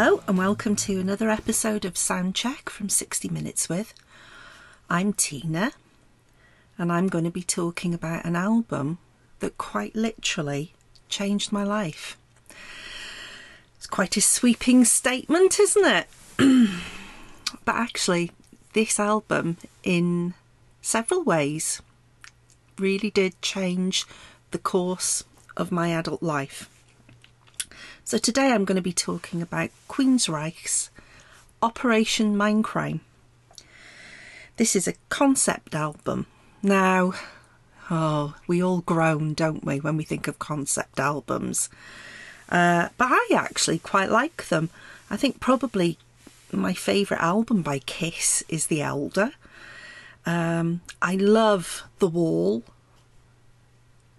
Hello, and welcome to another episode of Soundcheck from 60 Minutes with. I'm Tina, and I'm going to be talking about an album that quite literally changed my life. It's quite a sweeping statement, isn't it? but actually, this album, in several ways, really did change the course of my adult life. So today I'm going to be talking about Queensryche's Operation Mindcrime. This is a concept album. Now, oh, we all groan, don't we, when we think of concept albums? Uh, but I actually quite like them. I think probably my favourite album by Kiss is The Elder. Um, I love The Wall.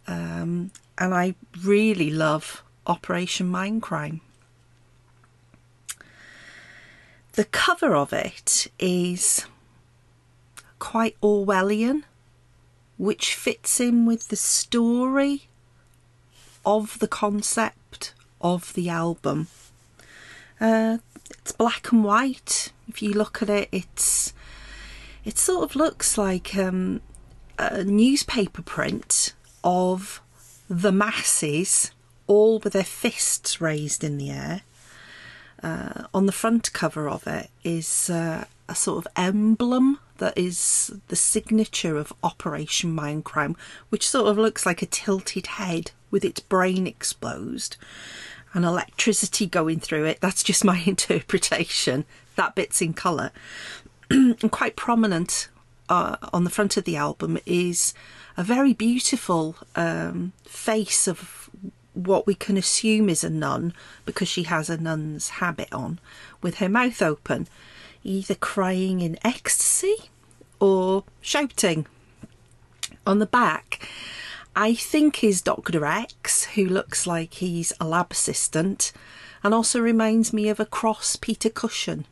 Um, and I really love Operation Mindcrime. The cover of it is quite Orwellian, which fits in with the story of the concept of the album. Uh, it's black and white. If you look at it, it's it sort of looks like um, a newspaper print of the masses all with their fists raised in the air. Uh, on the front cover of it is uh, a sort of emblem that is the signature of Operation Mindcrime, which sort of looks like a tilted head with its brain exposed and electricity going through it. That's just my interpretation. That bit's in colour. and quite prominent uh, on the front of the album is a very beautiful um, face of what we can assume is a nun because she has a nun's habit on with her mouth open, either crying in ecstasy or shouting. On the back, I think is Dr. X, who looks like he's a lab assistant and also reminds me of a cross Peter Cushing.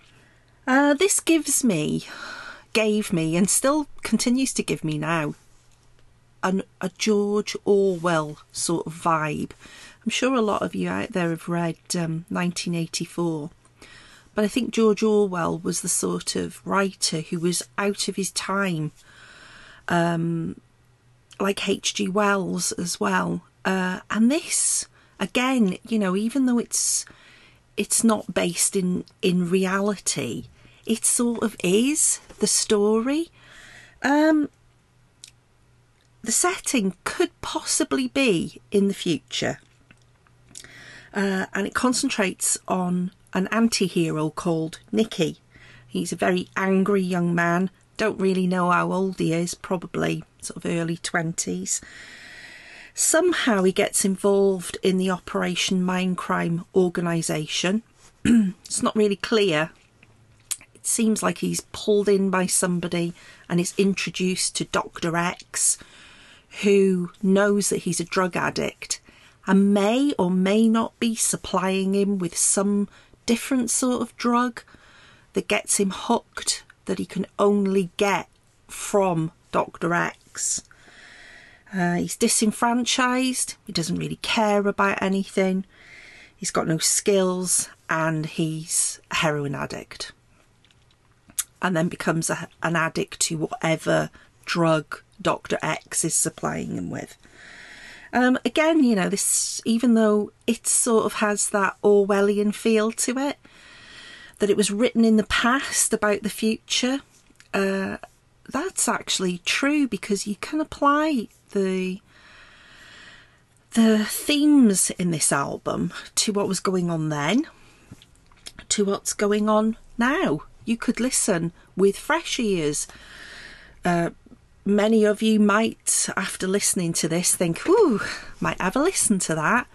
Uh, this gives me, gave me, and still continues to give me now an, a George Orwell sort of vibe. I'm sure a lot of you out there have read um, 1984, but I think George Orwell was the sort of writer who was out of his time, um, like H.G. Wells as well. Uh, and this, again, you know, even though it's it's not based in in reality, it sort of is the story. Um, the setting could possibly be in the future. Uh, and it concentrates on an anti hero called Nikki. He's a very angry young man, don't really know how old he is, probably sort of early 20s. Somehow he gets involved in the Operation Mindcrime organisation. it's not really clear. It seems like he's pulled in by somebody and is introduced to Dr. X, who knows that he's a drug addict and may or may not be supplying him with some different sort of drug that gets him hooked that he can only get from Dr. X. Uh, he's disenfranchised, he doesn't really care about anything, he's got no skills, and he's a heroin addict. And then becomes a, an addict to whatever drug Dr. X is supplying him with. Um, again, you know, this even though it sort of has that Orwellian feel to it, that it was written in the past about the future, uh, that's actually true because you can apply the the themes in this album to what was going on then, to what's going on now. You could listen with fresh ears. Uh, many of you might, after listening to this, think, ooh, might a listen to that.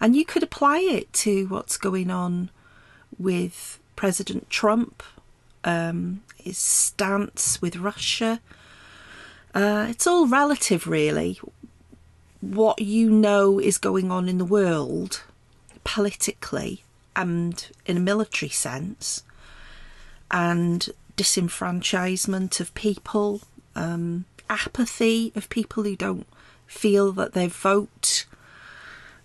And you could apply it to what's going on with President Trump, um, his stance with Russia. Uh, it's all relative, really. What you know is going on in the world politically and in a military sense, and disenfranchisement of people, um, apathy of people who don't feel that their vote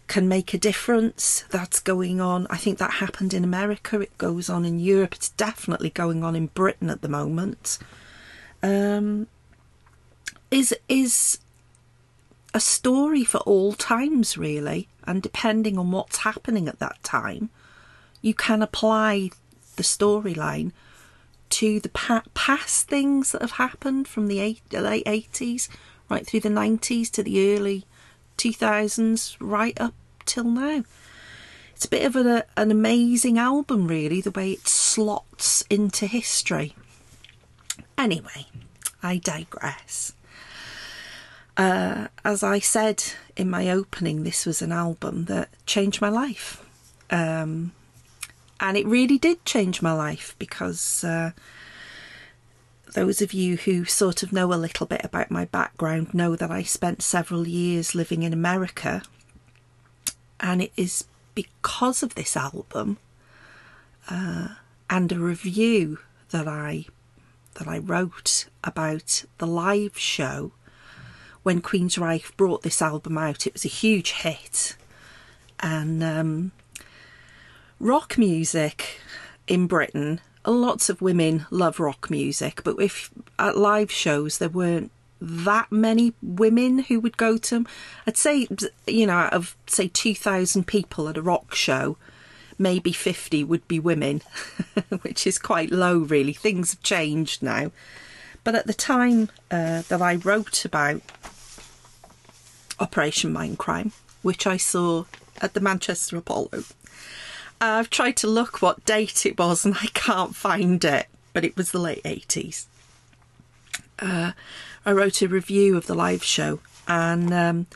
can make a difference. That's going on. I think that happened in America. It goes on in Europe. It's definitely going on in Britain at the moment. Um, is is a story for all times, really, and depending on what's happening at that time, you can apply the storyline to the pa- past things that have happened from the eight, late 80s right through the 90s to the early 2000s right up till now. It's a bit of a, an amazing album really the way it slots into history. Anyway i digress. Uh, as i said in my opening this was an album that changed my life. Um, and it really did change my life because uh, those of you who sort of know a little bit about my background know that I spent several years living in America, and it is because of this album uh, and a review that I that I wrote about the live show when Queensryche brought this album out. It was a huge hit, and um, rock music in Britain, lots of women love rock music, but if at live shows there weren't that many women who would go to them, I'd say, you know, out of say 2,000 people at a rock show, maybe 50 would be women, which is quite low, really. Things have changed now. But at the time uh, that I wrote about Operation Mindcrime, which I saw at the Manchester Apollo, I've tried to look what date it was and I can't find it, but it was the late 80s. Uh, I wrote a review of the live show and um,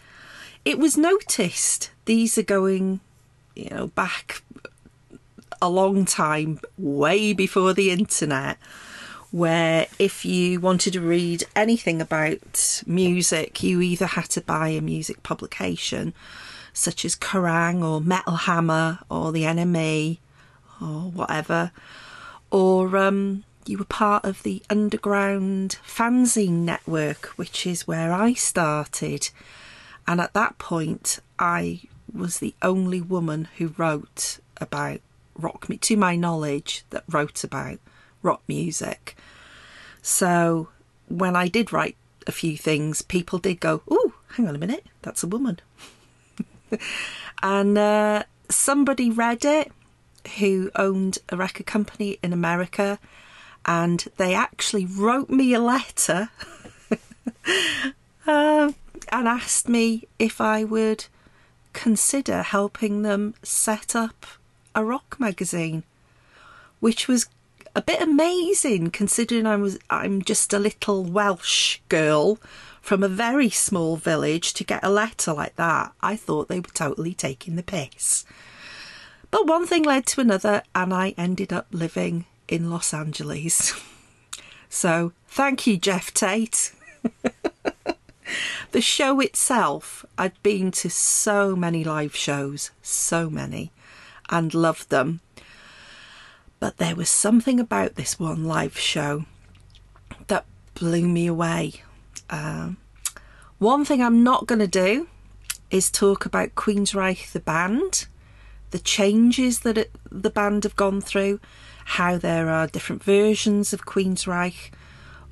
it was noticed. These are going, you know, back a long time, way before the internet, where if you wanted to read anything about music, you either had to buy a music publication such as Kerrang or Metal Hammer or the NME or whatever, or um, you were part of the underground fanzine network, which is where I started. And at that point, I was the only woman who wrote about rock, me to my knowledge, that wrote about rock music. So when I did write a few things, people did go, "Oh, hang on a minute, that's a woman." and uh, somebody read it who owned a record company in America, and they actually wrote me a letter uh, and asked me if I would consider helping them set up a rock magazine, which was a bit amazing considering I was I'm just a little Welsh girl from a very small village to get a letter like that, I thought they were totally taking the piss. But one thing led to another, and I ended up living in Los Angeles. so, thank you, Geoff Tate. the show itself, I'd been to so many live shows, so many, and loved them. But there was something about this one live show that blew me away. Um, one thing I'm not going to do is talk about Queensryche the band, the changes that it, the band have gone through, how there are different versions of Queensryche.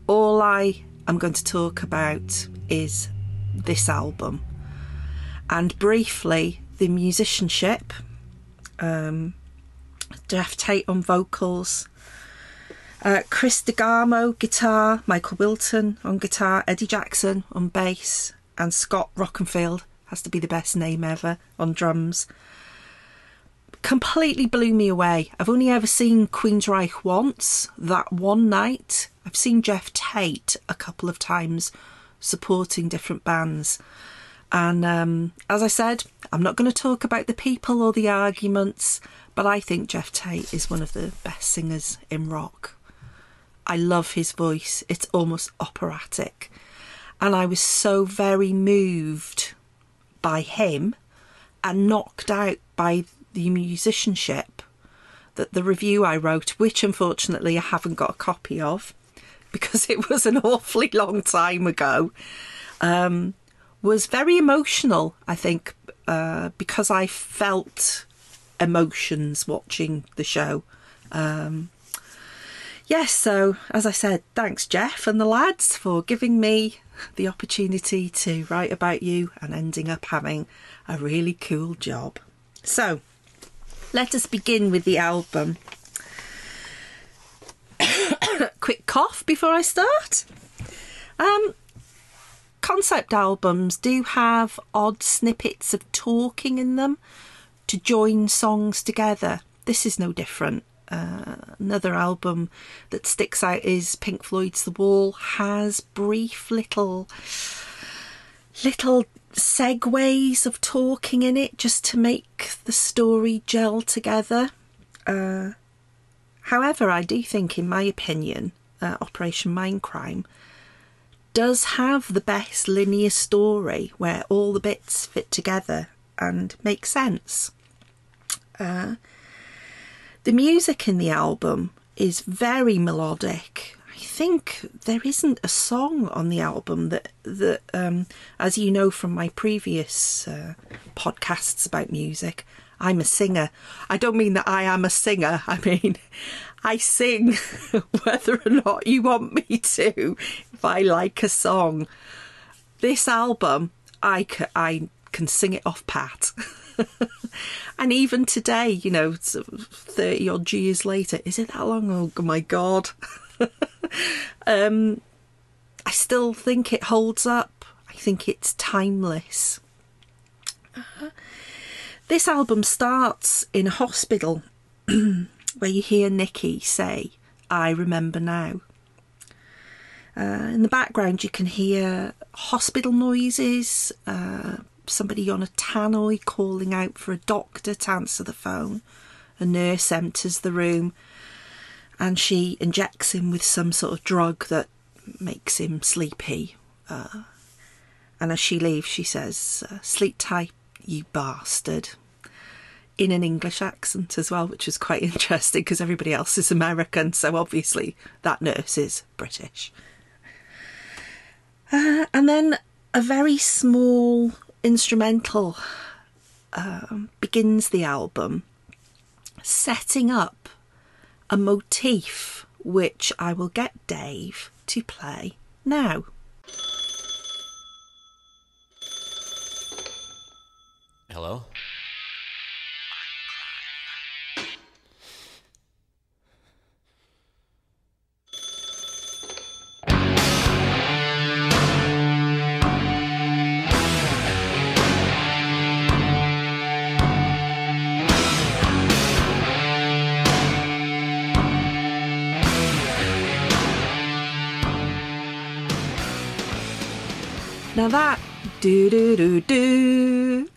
All I am going to talk about is this album and briefly the musicianship. Um, Geoff Tate on vocals, uh, Chris DeGarmo guitar, Michael Wilton on guitar, Eddie Jackson on bass, and Scott Rockenfield has to be the best name ever on drums. Completely blew me away. I've only ever seen Queensryche once, that one night. I've seen Geoff Tate a couple of times supporting different bands. And um, as I said, I'm not going to talk about the people or the arguments, but I think Geoff Tate is one of the best singers in rock. I love his voice. It's almost operatic. And I was so very moved by him and knocked out by the musicianship that the review I wrote, which unfortunately I haven't got a copy of because it was an awfully long time ago, um, was very emotional, I think, uh, because I felt emotions watching the show. Um, yes, so as I said, thanks, Geoff and the lads, for giving me the opportunity to write about you and ending up having a really cool job. So, let us begin with the album. Quick cough before I start. Um, concept albums do have odd snippets of talking in them to join songs together. This is no different. Another album that sticks out is Pink Floyd's The Wall has brief little little segues of talking in it just to make the story gel together. Uh, however, I do think, in my opinion, uh, Operation Mindcrime does have the best linear story where all the bits fit together and make sense. Uh, the music in the album is very melodic. I think there isn't a song on the album that that, um, as you know from my previous uh, podcasts about music, I'm a singer. I don't mean that I am a singer. I mean I sing whether or not you want me to. If I like a song, this album I I can sing it off pat. and even today, you know, 30 odd years later, is it that long? Oh, my God. um, I still think it holds up. I think it's timeless. Uh, this album starts in a hospital where you hear Nikki say, I remember now. Uh, in the background, you can hear hospital noises, uh, somebody on a tannoy calling out for a doctor to answer the phone. A nurse enters the room and she injects him with some sort of drug that makes him sleepy. Uh, and as she leaves, she says, uh, Sleep tight, you bastard. In an English accent as well, which was quite interesting because everybody else is American, so obviously that nurse is British. Uh, and then a very small instrumental um, begins the album, setting up a motif which I will get Dave to play now. Hello? Now that do do do do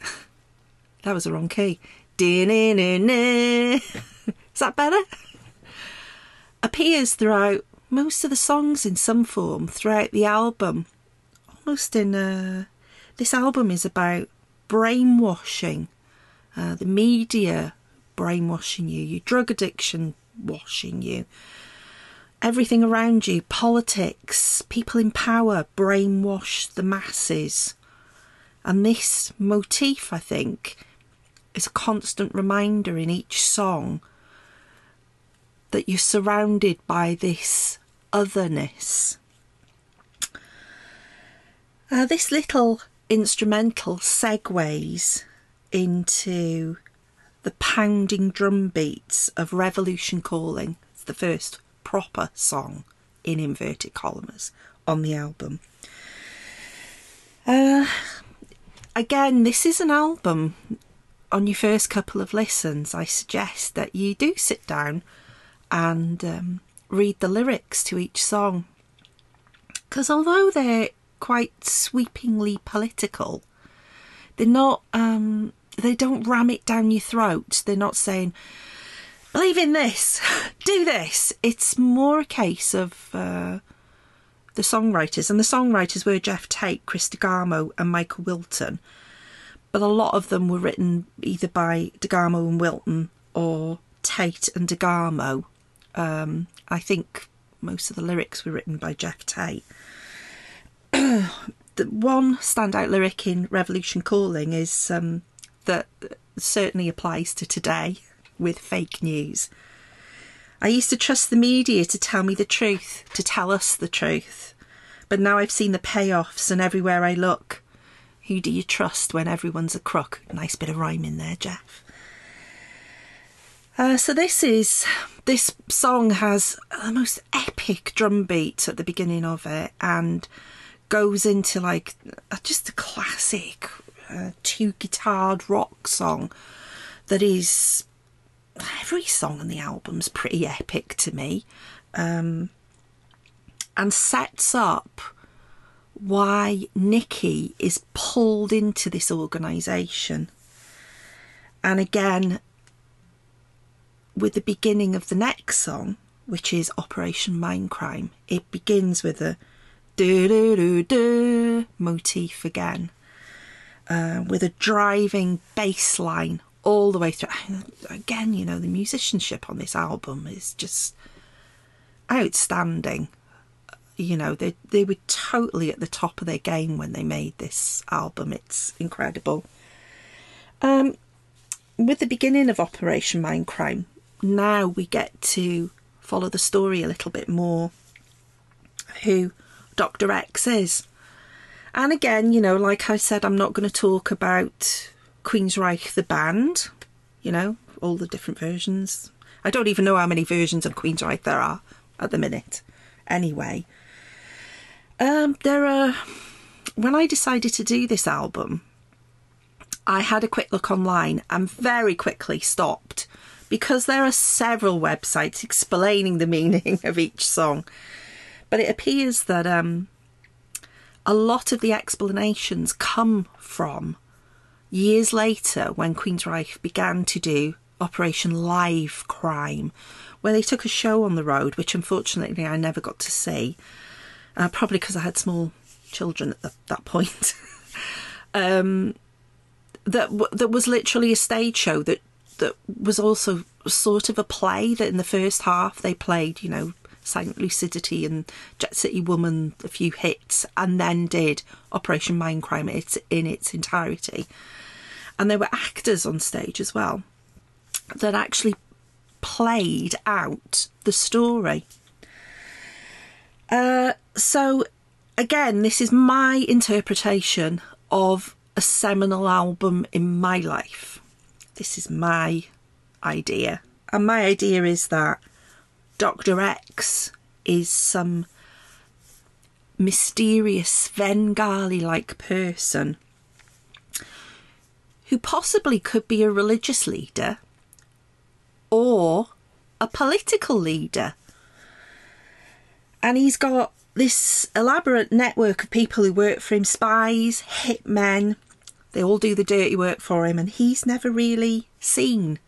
that was the wrong key. Is that better? Appears throughout most of the songs in some form throughout the album. Almost in a. This album is about brainwashing, uh, the media brainwashing you, your drug addiction washing you, everything around you, politics, people in power brainwash the masses. And this motif, I think, is a constant reminder in each song that you're surrounded by this otherness. Uh, this little instrumental segues into the pounding drum beats of Revolution Calling. It's the first proper song in inverted commas on the album. Uh, again, this is an album. On your first couple of listens, I suggest that you do sit down and um, read the lyrics to each song. Because although they're quite sweepingly political, they're not. Um, they don't ram it down your throat. They're not saying, believe in this, do this. It's more a case of uh, the songwriters, and the songwriters were Geoff Tate, Chris DeGarmo, and Michael Wilton. But a lot of them were written either by DeGarmo and Wilton or Tate and DeGarmo. Um, I think most of the lyrics were written by Geoff Tate. the one standout lyric in Revolution Calling is um, that certainly applies to today with fake news. I used to trust the media to tell me the truth, to tell us the truth. But now I've seen the payoffs, and everywhere I look, who do you trust when everyone's a crook? Nice bit of rhyme in there, Geoff. Uh, so this is this song has the most epic drum beat at the beginning of it, and goes into like just a classic uh, two guitared rock song that is every song on the album's pretty epic to me um, and sets up why Nikki is pulled into this organisation. And again, with the beginning of the next song, which is Operation Mindcrime, it begins with a do do do do motif again, uh, with a driving bass line all the way through. Again, you know, the musicianship on this album is just outstanding. You know, they they were totally at the top of their game when they made this album. It's incredible. Um, with the beginning of Operation Mindcrime, now we get to follow the story a little bit more. Who Dr. X is. And again, you know, like I said, I'm not going to talk about Queensryche the band, you know, all the different versions. I don't even know how many versions of Queensryche there are at the minute. Anyway, um, there are. When I decided to do this album, I had a quick look online and very quickly stopped because there are several websites explaining the meaning of each song. But it appears that um, a lot of the explanations come from years later when Queensryche began to do Operation Live Crime, where they took a show on the road, which unfortunately I never got to see, uh, probably because I had small children at the, that point. um, that that was literally a stage show that that was also sort of a play that in the first half they played, you know, Silent Lucidity and Jet City Woman, a few hits, and then did Operation Mindcrime it's in its entirety. And there were actors on stage as well that actually played out the story. Uh, so, again, this is my interpretation of a seminal album in my life. This is my idea. And my idea is that Dr. X is some mysterious Svengali like person who possibly could be a religious leader or a political leader. And he's got this elaborate network of people who work for him spies, hitmen. They all do the dirty work for him, and he's never really seen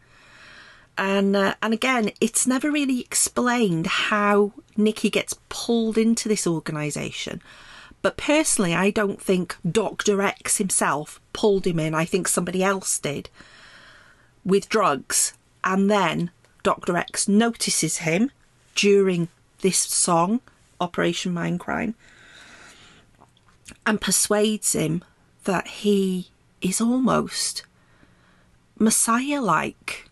and uh, and again, it's never really explained how Nikki gets pulled into this organisation. But personally, I don't think Dr. X himself pulled him in. I think somebody else did with drugs. And then Dr. X notices him during this song, Operation Mindcrime, and persuades him that he is almost Messiah like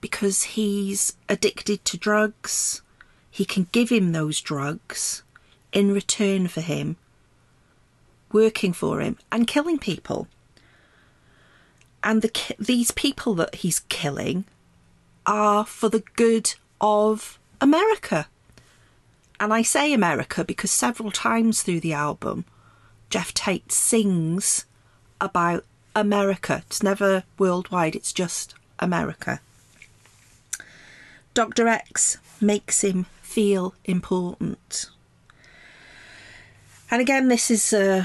because he's addicted to drugs. He can give him those drugs in return for him working for him and killing people. And the, these people that he's killing are for the good of America. And I say America because several times through the album, Geoff Tate sings about America. It's never worldwide, it's just America. Dr. X makes him feel important. And again, this is uh,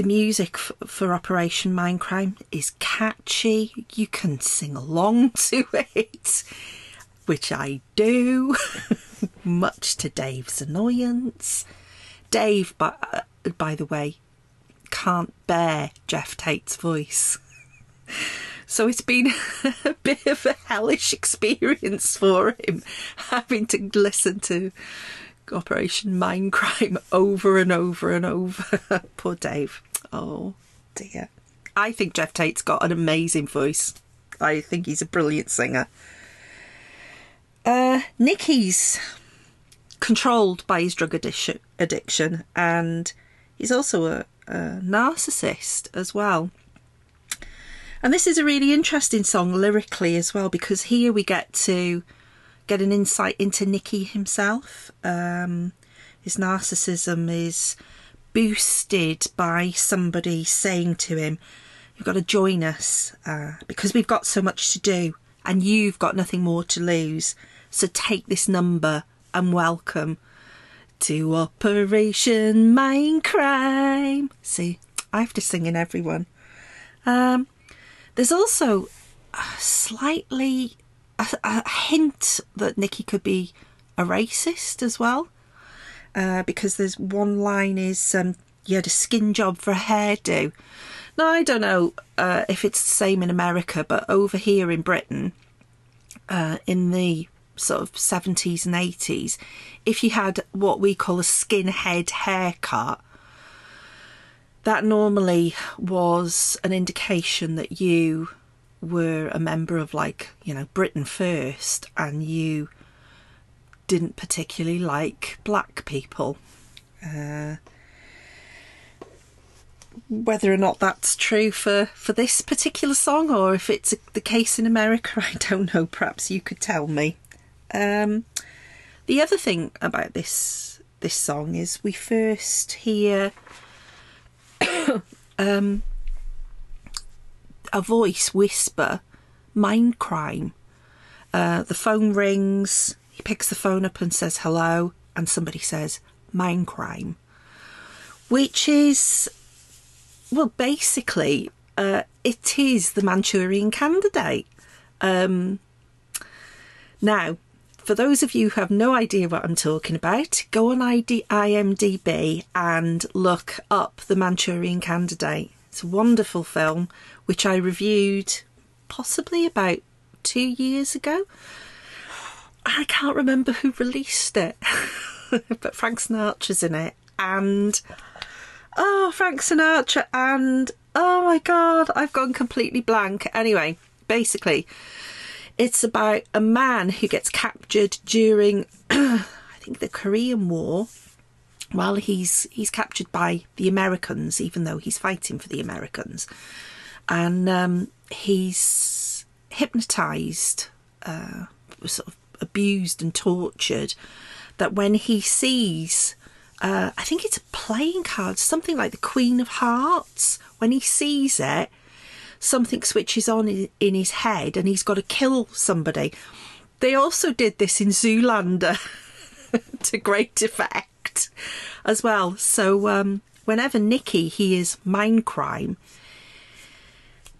the music f- for Operation Mindcrime is catchy. You can sing along to it, which I do, much to Dave's annoyance. Dave, by, uh, by the way, can't bear Geoff Tate's voice. So it's been a bit of a hellish experience for him having to listen to Operation Mindcrime over and over and over. Poor Dave. Oh dear. I think Geoff Tate's got an amazing voice. I think he's a brilliant singer. Uh, Nikki's controlled by his drug addiction, addiction and he's also a, a narcissist as well. And this is a really interesting song lyrically as well because here we get to get an insight into Nikki himself. Um, his narcissism is boosted by somebody saying to him, You've got to join us uh, because we've got so much to do and you've got nothing more to lose. So take this number and welcome to Operation Mindcrime. See, I have to sing in everyone. Um, there's also a slightly a, a, hint that Nikki could be a racist as well, uh, because there's one line is um, you had a skin job for a hairdo. Now I don't know uh, if it's the same in America, but over here in Britain, uh, in the sort of 70s and 80s, if you had what we call a skinhead haircut, that normally was an indication that you were a member of, like, you know, Britain First and you didn't particularly like black people. Uh, whether or not that's true for, for this particular song or if it's the case in America, I don't know. Perhaps you could tell me. Um, the other thing about this this song is we first hear um, a voice whisper Mindcrime. Uh, the phone rings. He picks the phone up and says hello, and somebody says Mindcrime, which is well, basically, uh, it is the Manchurian Candidate. Um, now, for those of you who have no idea what I'm talking about, go on ID, IMDb and look up The Manchurian Candidate. It's a wonderful film which I reviewed possibly about two years ago. I can't remember who released it, but Frank Sinatra's in it. And oh, Frank Sinatra, and oh my god, I've gone completely blank. Anyway, basically, it's about a man who gets captured during, I think, the Korean War. Well, he's he's captured by the Americans, even though he's fighting for the Americans, and um, he's hypnotized, uh, sort of abused and tortured. That when he sees, uh, I think it's a playing card, something like the Queen of Hearts. When he sees it, something switches on in his head and he's got to kill somebody. They also did this in Zoolander to great effect as well. So um, whenever Nikki hears Mindcrime,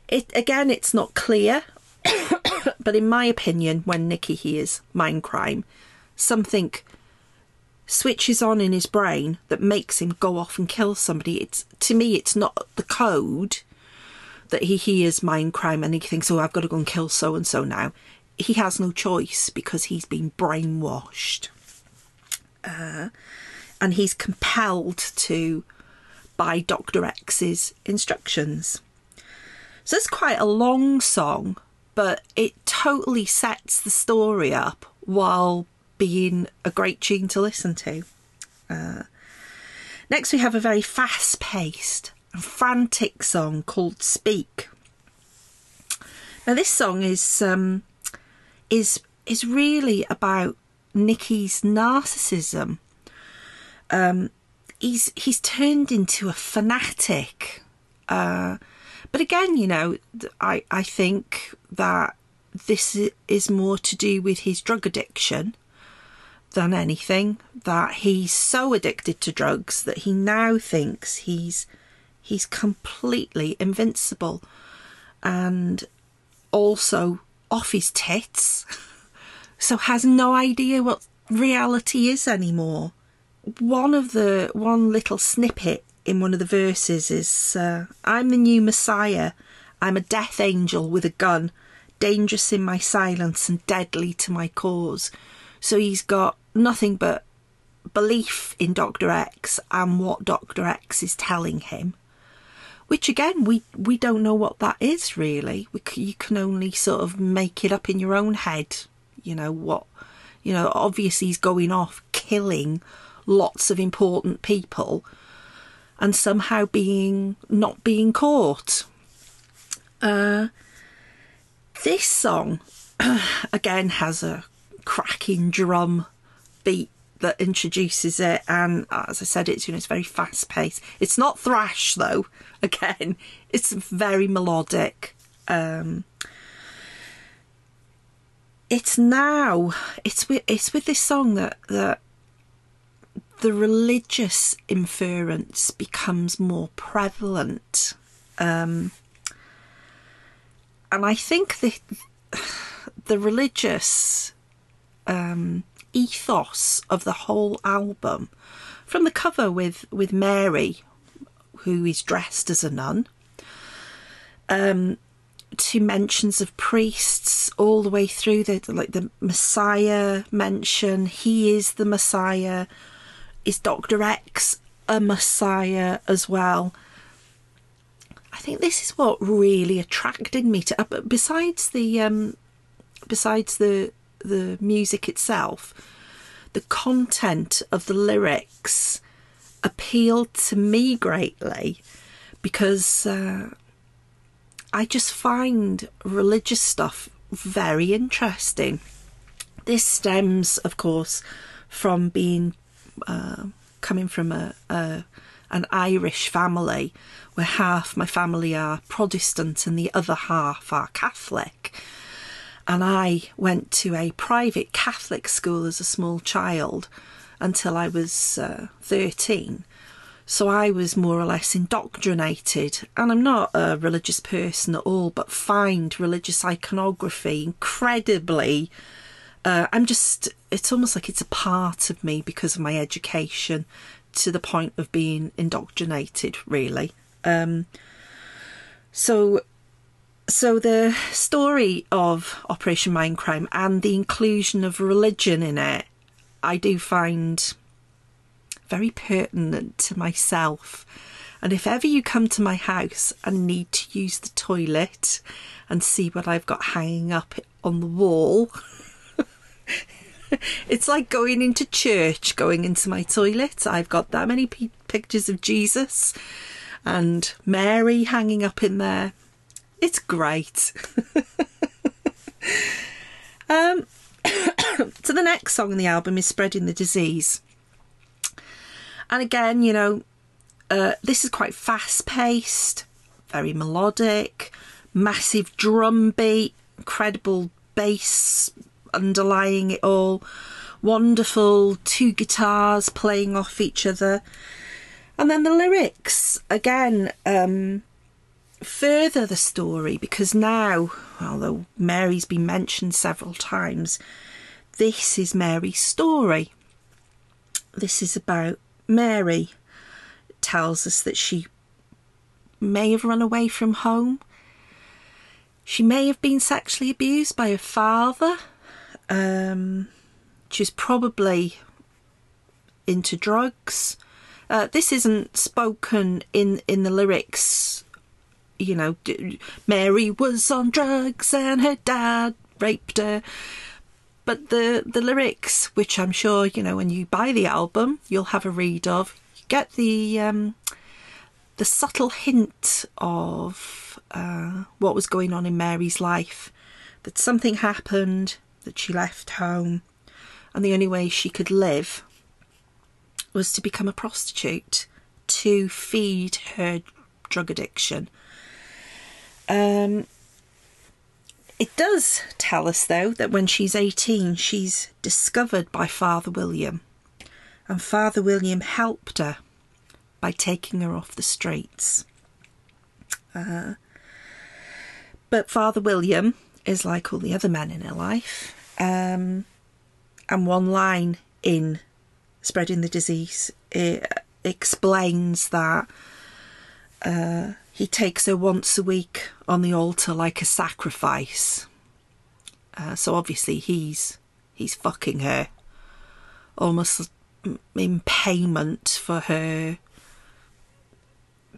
it again it's not clear, but in my opinion, when Nikki hears mind crime, something switches on in his brain that makes him go off and kill somebody. It's to me, it's not the code that he hears mind crime and he thinks, oh, I've got to go and kill so and so now. He has no choice because he's been brainwashed. Uh, and he's compelled to by Dr. X's instructions. So it's quite a long song, but it totally sets the story up while being a great tune to listen to. Uh, next, we have a very fast paced and frantic song called Speak. Now, this song is um, is is really about Nikki's narcissism. Um, he's he's turned into a fanatic, uh, but again, you know, I I think that this is more to do with his drug addiction than anything. That he's so addicted to drugs that he now thinks he's he's completely invincible and also off his tits, so has no idea what reality is anymore. One of the one little snippet in one of the verses is uh, I'm the new Messiah. I'm a death angel with a gun, dangerous in my silence and deadly to my cause. So he's got nothing but belief in Dr. X and what Dr. X is telling him which again we we don't know what that is really. You can only sort of make it up in your own head. You know what? You know, obviously he's going off killing lots of important people and somehow being not being caught. Uh, this song again has a cracking drum beat that introduces it and as I said it's you know it's very fast paced. It's not thrash though. Again, it's very melodic. Um, it's now it's with it's with this song that that the religious inference becomes more prevalent. Um, and I think the the religious um, ethos of the whole album, from the cover with with Mary, who is dressed as a nun, um, to mentions of priests all the way through the like the Messiah mention. He is the Messiah. Is Doctor X a Messiah as well? I think this is what really attracted me to. Uh, besides the um, besides the the music itself, the content of the lyrics appealed to me greatly because uh, I just find religious stuff very interesting. This stems, of course, from being uh, coming from a, a an Irish family where half my family are Protestant and the other half are Catholic. And I went to a private Catholic school as a small child until I was uh, 13. So I was more or less indoctrinated, and I'm not a religious person at all, but find religious iconography incredibly. Uh, I'm just, it's almost like it's a part of me because of my education to the point of being indoctrinated, really. Um, so so the story of Operation Mindcrime and the inclusion of religion in it, I do find very pertinent to myself. And if ever you come to my house and need to use the toilet and see what I've got hanging up on the wall, it's like going into church, going into my toilet. I've got that many p- pictures of Jesus and Mary hanging up in there. It's great. um, so the next song on the album is Spreading the Disease. And again, you know, uh, this is quite fast paced, very melodic, massive drum beat, incredible bass underlying it all, wonderful two guitars playing off each other. And then the lyrics, again, um, further the story because now, although Mary's been mentioned several times, this is Mary's story. This is about Mary. It tells us that she may have run away from home. She may have been sexually abused by her father. Um, she's probably into drugs. Uh, this isn't spoken in in the lyrics you know, Mary was on drugs and her dad raped her. But the the lyrics, which I'm sure you know, when you buy the album, you'll have a read of, you get the um, the subtle hint of uh, what was going on in Mary's life. That something happened, that she left home, and the only way she could live was to become a prostitute to feed her drug addiction. Um, it does tell us, though, that when she's 18, she's discovered by Father William, and Father William helped her by taking her off the streets. Uh, but Father William is like all the other men in her life, um, and one line in Spreading the Disease it explains that. Uh, he takes her once a week on the altar like a sacrifice. Uh, so obviously he's he's fucking her, almost in payment for her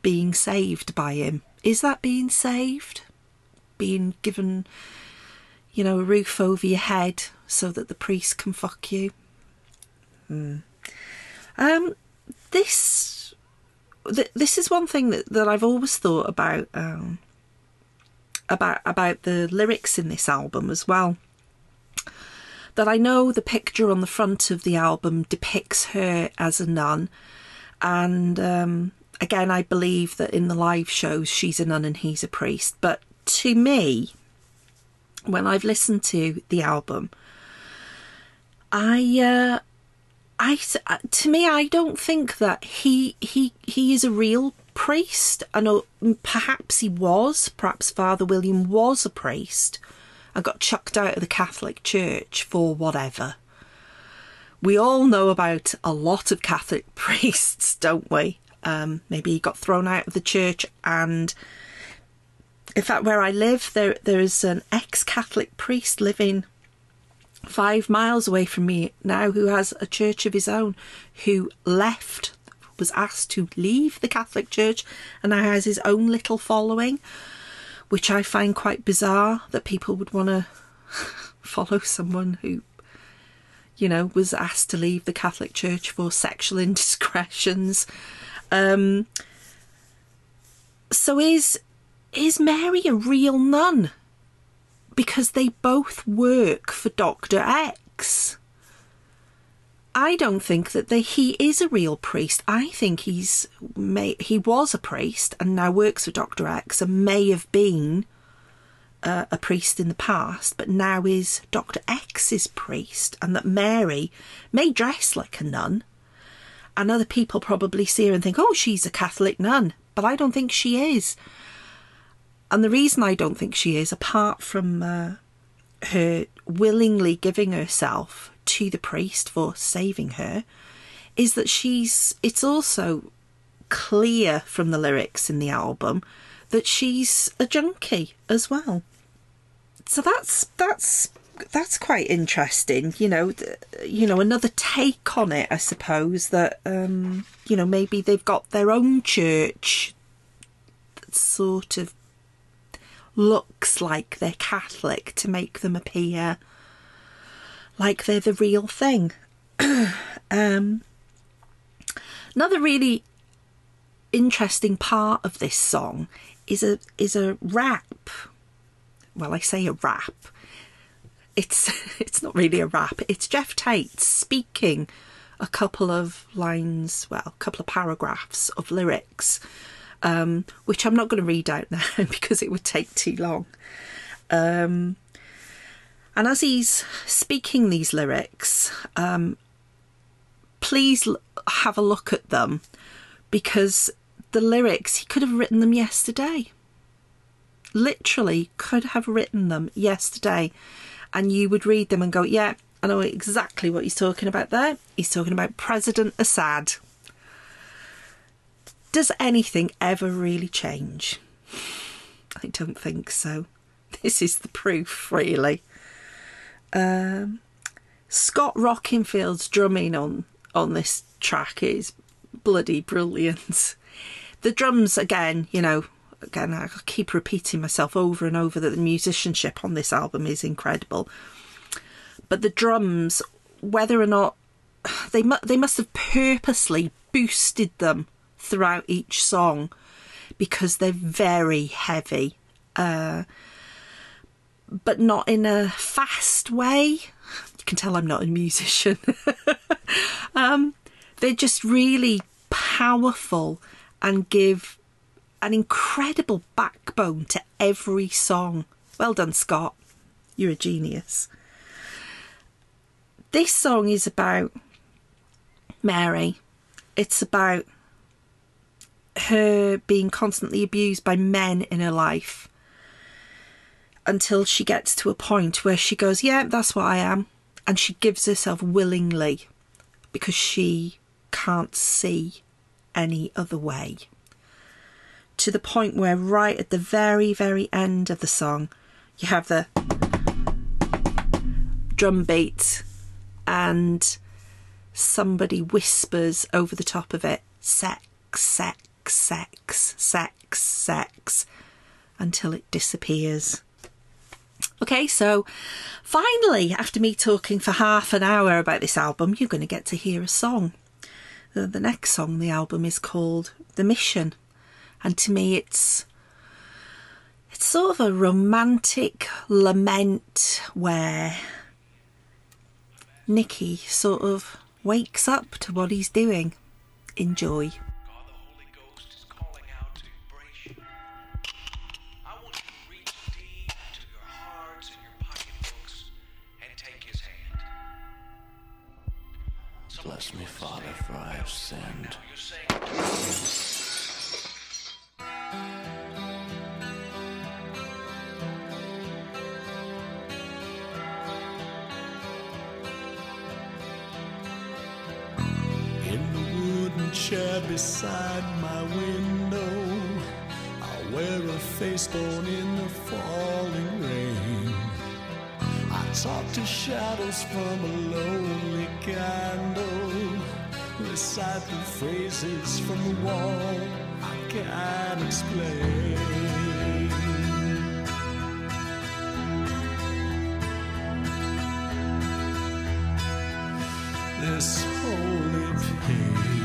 being saved by him. Is that being saved? Being given, you know, a roof over your head so that the priest can fuck you? Hmm. Um, this th- this is one thing that, that I've always thought about um, about about the lyrics in this album as well. That I know the picture on the front of the album depicts her as a nun, and um, again, I believe that in the live shows she's a nun and he's a priest. But to me, when I've listened to the album, I uh, I uh, to me I don't think that he he he is a real priest. I know perhaps he was, perhaps Father William was a priest and got chucked out of the Catholic Church for whatever. We all know about a lot of Catholic priests, don't we? Um, maybe he got thrown out of the church and in fact where I live there there is an ex-Catholic priest living five miles away from me now who has a church of his own who left was asked to leave the Catholic Church and now has his own little following, which I find quite bizarre that people would want to follow someone who, you know, was asked to leave the Catholic Church for sexual indiscretions. Um, so is is Mary a real nun? because they both work for Dr. X. I don't think that he is a real priest. I think he's may, he was a priest and now works for Dr. X and may have been uh, a priest in the past, but now is Dr. X's priest, and that Mary may dress like a nun. And other people probably see her and think, oh, she's a Catholic nun, but I don't think she is. And the reason I don't think she is, apart from uh, her willingly giving herself to the priest for saving her, is that she's. It's also clear from the lyrics in the album that she's a junkie as well. So that's that's that's quite interesting. You know, you know, another take on it, I suppose. That um, you know, maybe they've got their own church sort of looks like they're Catholic to make them appear like they're the real thing. um, another really interesting part of this song is a is a rap. Well, I say a rap. It's it's not really a rap. It's Geoff Tate speaking a couple of lines, well, a couple of paragraphs of lyrics um, which I'm not going to read out now because it would take too long. Um, and as he's speaking these lyrics, um, please l- have a look at them because the lyrics, he could have written them yesterday. Literally, could have written them yesterday. And you would read them and go, yeah, I know exactly what he's talking about there. He's talking about President Assad does anything ever really change? I don't think so. This is the proof, really. Um, Scott Rockenfield's drumming on on this track is bloody brilliant. The drums, again, you know, again, I keep repeating myself over and over that the musicianship on this album is incredible. But the drums, whether or not they mu- they must have purposely boosted them throughout each song because they're very heavy, uh, but not in a fast way. You can tell I'm not a musician. um, they're just really powerful and give an incredible backbone to every song. Well done, Scott. You're a genius. This song is about Mary. It's about her being constantly abused by men in her life until she gets to a point where she goes, Yeah, that's what I am. And she gives herself willingly because she can't see any other way. To the point where, right at the very, very end of the song, you have the drum beat and somebody whispers over the top of it, sex, sex, sex, sex, sex, sex until it disappears. Okay, so finally, after me talking for half an hour about this album, you're going to get to hear a song. The, the next song, the album is called The Mission, and to me, it's it's sort of a romantic lament where Nikki sort of wakes up to what he's doing. Enjoy. Me, Father, for I have sinned. In the wooden chair beside my window, I wear a face born in the falling talk to shadows from a lonely candle, recite the phrases from the wall I can't explain. This holy pain.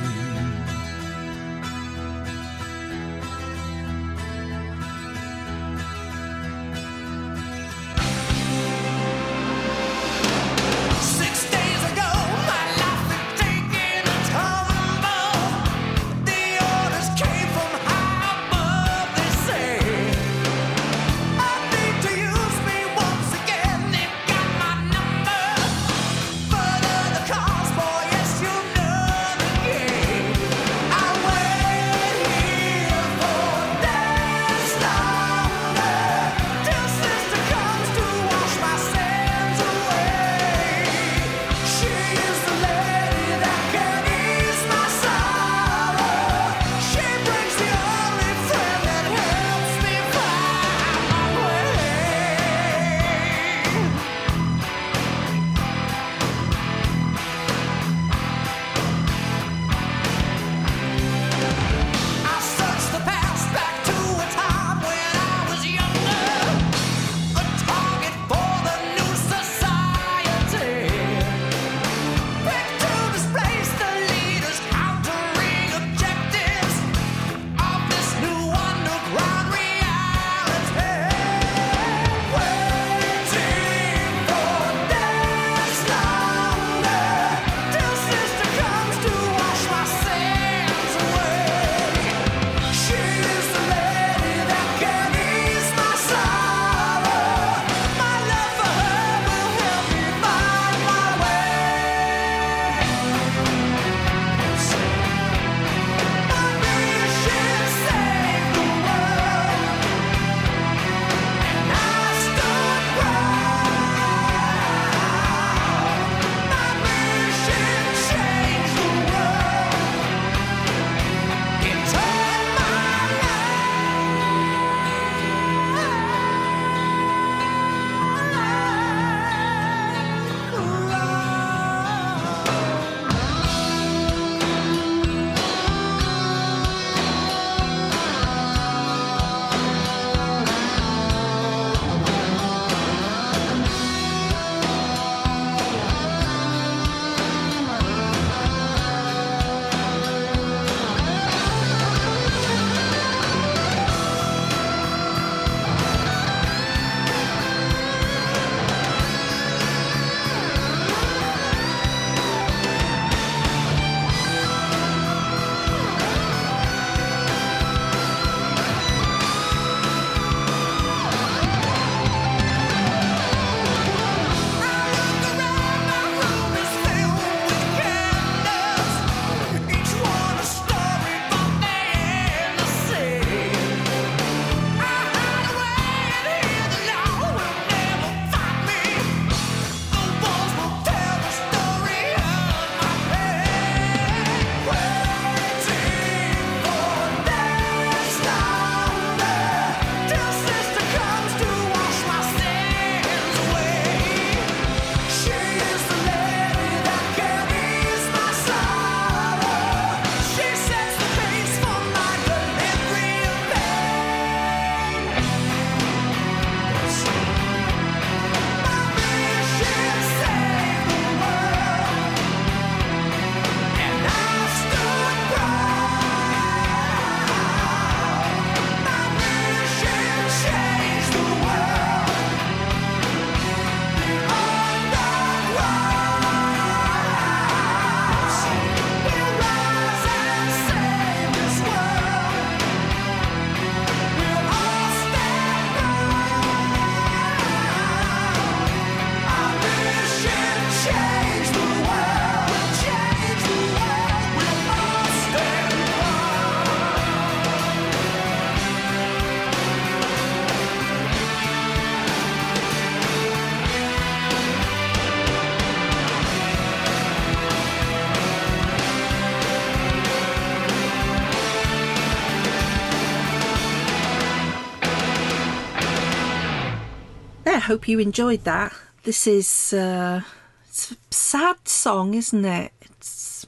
Hope you enjoyed that. This is uh, it's a sad song, isn't it? It's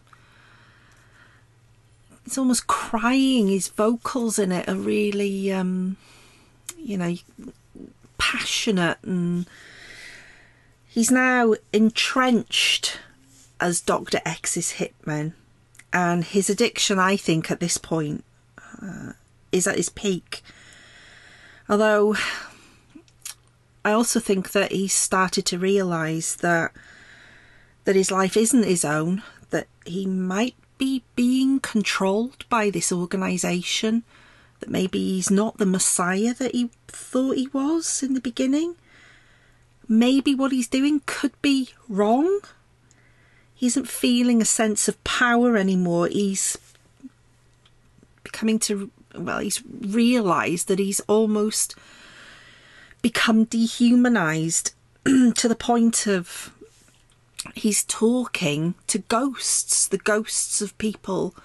it's almost crying. His vocals in it are really, um, you know, passionate, and he's now entrenched as Doctor X's hitman, and his addiction, I think, at this point, uh, is at his peak. Although I also think that he started to realise that that his life isn't his own, that he might be being controlled by this organisation, that maybe he's not the messiah that he thought he was in the beginning. Maybe what he's doing could be wrong. He isn't feeling a sense of power anymore. He's becoming to, well, he's realised that he's almost become dehumanized to the point of he's talking to ghosts, the ghosts of people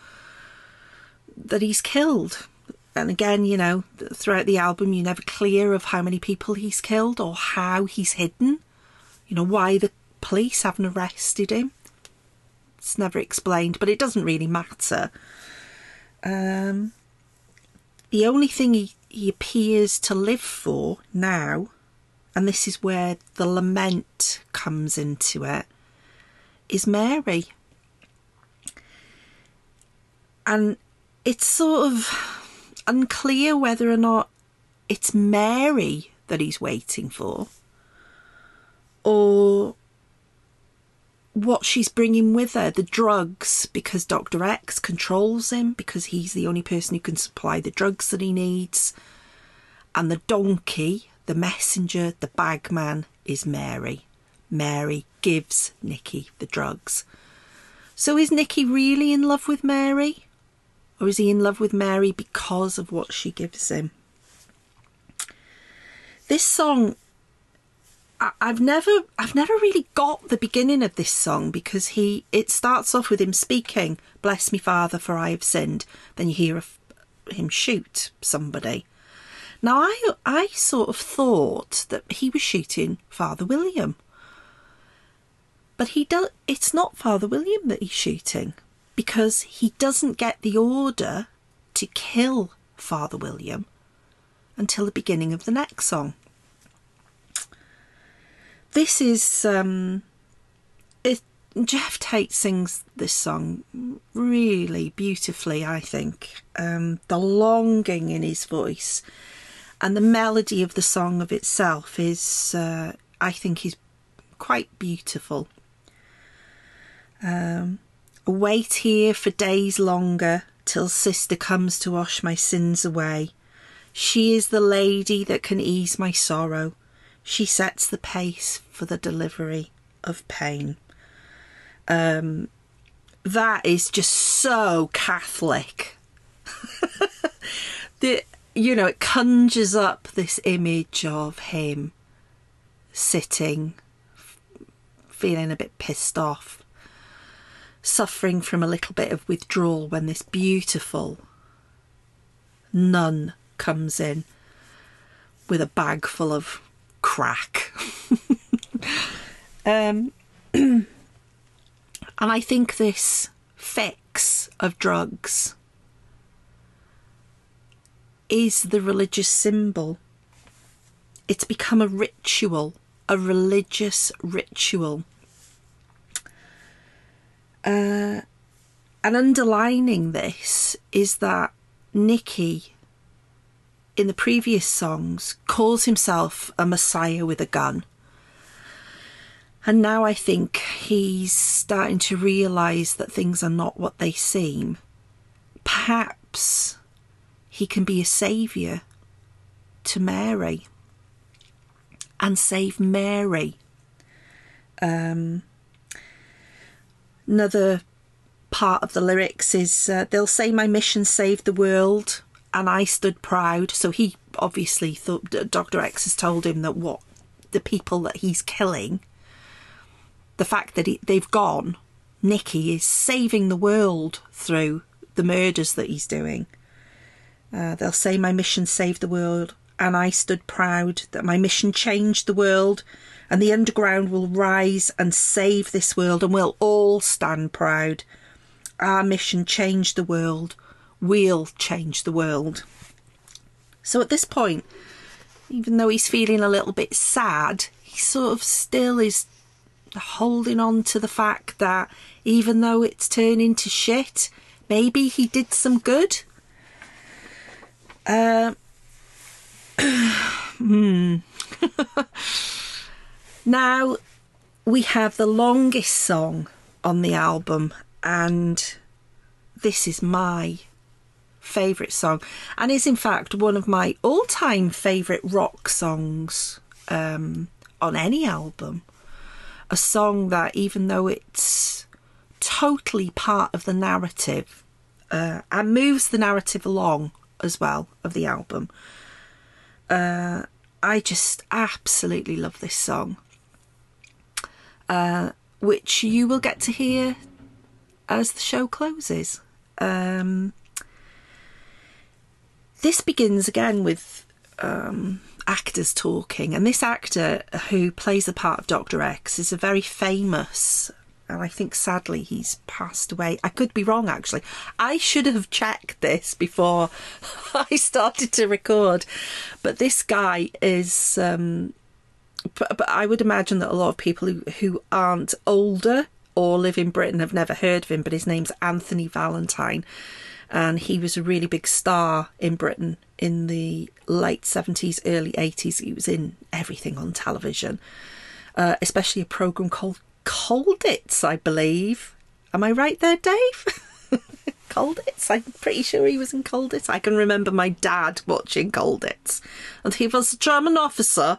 that he's killed. And again, you know, throughout the album, you're never clear of how many people he's killed or how he's hidden. You know, why the police haven't arrested him. It's never explained, but it doesn't really matter. Um, the only thing he he appears to live for now, and this is where the lament comes into it, is Mary. And it's sort of unclear whether or not it's Mary that he's waiting for or what she's bringing with her the drugs because Dr. X controls him because he's the only person who can supply the drugs that he needs. And the donkey, the messenger, the bagman is Mary. Mary gives Nikki the drugs. So is Nikki really in love with Mary? Or is he in love with Mary because of what she gives him? This song I've never I've never really got the beginning of this song because he it starts off with him speaking, "Bless me, Father, for I have sinned." Then you hear him shoot somebody. Now I I sort of thought that he was shooting Father William, but he does. It's not Father William that he's shooting because he doesn't get the order to kill Father William until the beginning of the next song this is um, it, Geoff Tate sings this song really beautifully. I think um, the longing in his voice and the melody of the song of itself is, uh, I think, is quite beautiful. Um, wait here for days longer till sister comes to wash my sins away. She is the lady that can ease my sorrow she sets the pace for the delivery of pain. Um, that is just so Catholic. the, you know, it conjures up this image of him sitting, feeling a bit pissed off, suffering from a little bit of withdrawal when this beautiful nun comes in with a bag full of crack. um, and I think this fix of drugs is the religious symbol. It's become a ritual, a religious ritual. Uh, and underlining this is that Nikki in the previous songs calls himself a messiah with a gun. And now I think he's starting to realise that things are not what they seem. Perhaps he can be a saviour to Mary and save Mary. Um, another part of the lyrics is uh, they'll say my mission saved the world and I stood proud. So he obviously thought Dr. X has told him that what the people that he's killing, the fact that he, they've gone, Nikki is saving the world through the murders that he's doing. Uh, they'll say my mission saved the world. and I stood proud that my mission changed the world, and the underground will rise and save this world, and we'll all stand proud. Our mission changed the world. We'll change the world. So at this point, even though he's feeling a little bit sad, he sort of still is holding on to the fact that even though it's turning to shit, maybe he did some good. Uh, hmm. now we have the longest song on the album, and this is my favourite song, and is in fact one of my all time favourite rock songs um, on any album. A song that, even though it's totally part of the narrative uh, and moves the narrative along as well of the album, uh, I just absolutely love this song, uh, which you will get to hear as the show closes. Um, this begins again with um, actors talking, and this actor who plays the part of Dr. X is a very famous, and I think sadly he's passed away. I could be wrong actually. I should have checked this before I started to record, but this guy is. Um, but, but I would imagine that a lot of people who, who aren't older or live in Britain have never heard of him, but his name's Anthony Valentine and he was a really big star in Britain in the late 70s, early 80s. He was in everything on television, uh, especially a program called Colditz, I believe. Am I right there, Dave? Colditz? I'm pretty sure he was in Colditz. I can remember my dad watching Colditz. And he was a German officer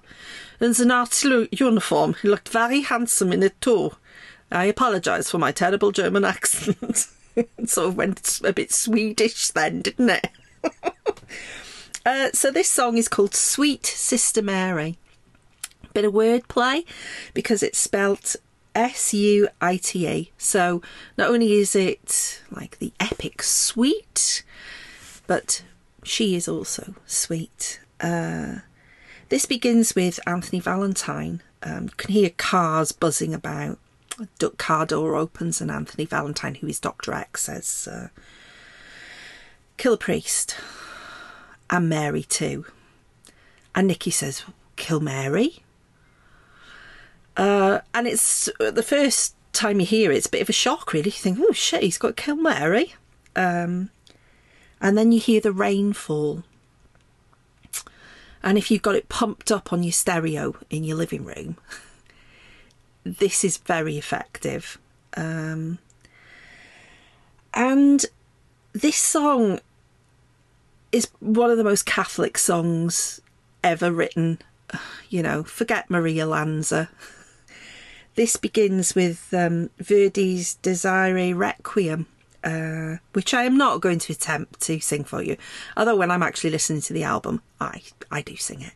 in the Nazi uniform. He looked very handsome in it too. I apologise for my terrible German accent. it sort of went a bit Swedish then, didn't it? uh, so this song is called Sweet Sister Mary. Bit of wordplay because it's spelt S U I T A. So not only is it like the epic sweet, but she is also sweet. Uh, this begins with Anthony Valentine. Um, you can hear cars buzzing about car door opens and Anthony Valentine, who is Dr. X, says, uh, kill a priest and Mary too. And Nikki says, kill Mary. Uh, and it's the first time you hear it, it's a bit of a shock, really. You think, oh shit, he's got kill Mary. Um, and then you hear the rainfall. And if you've got it pumped up on your stereo in your living room, this is very effective. Um, and this song is one of the most Catholic songs ever written. You know, forget Mario Lanza. This begins with um, Verdi's Dies Irae Requiem, uh, which I am not going to attempt to sing for you. Although when I'm actually listening to the album, I I do sing it.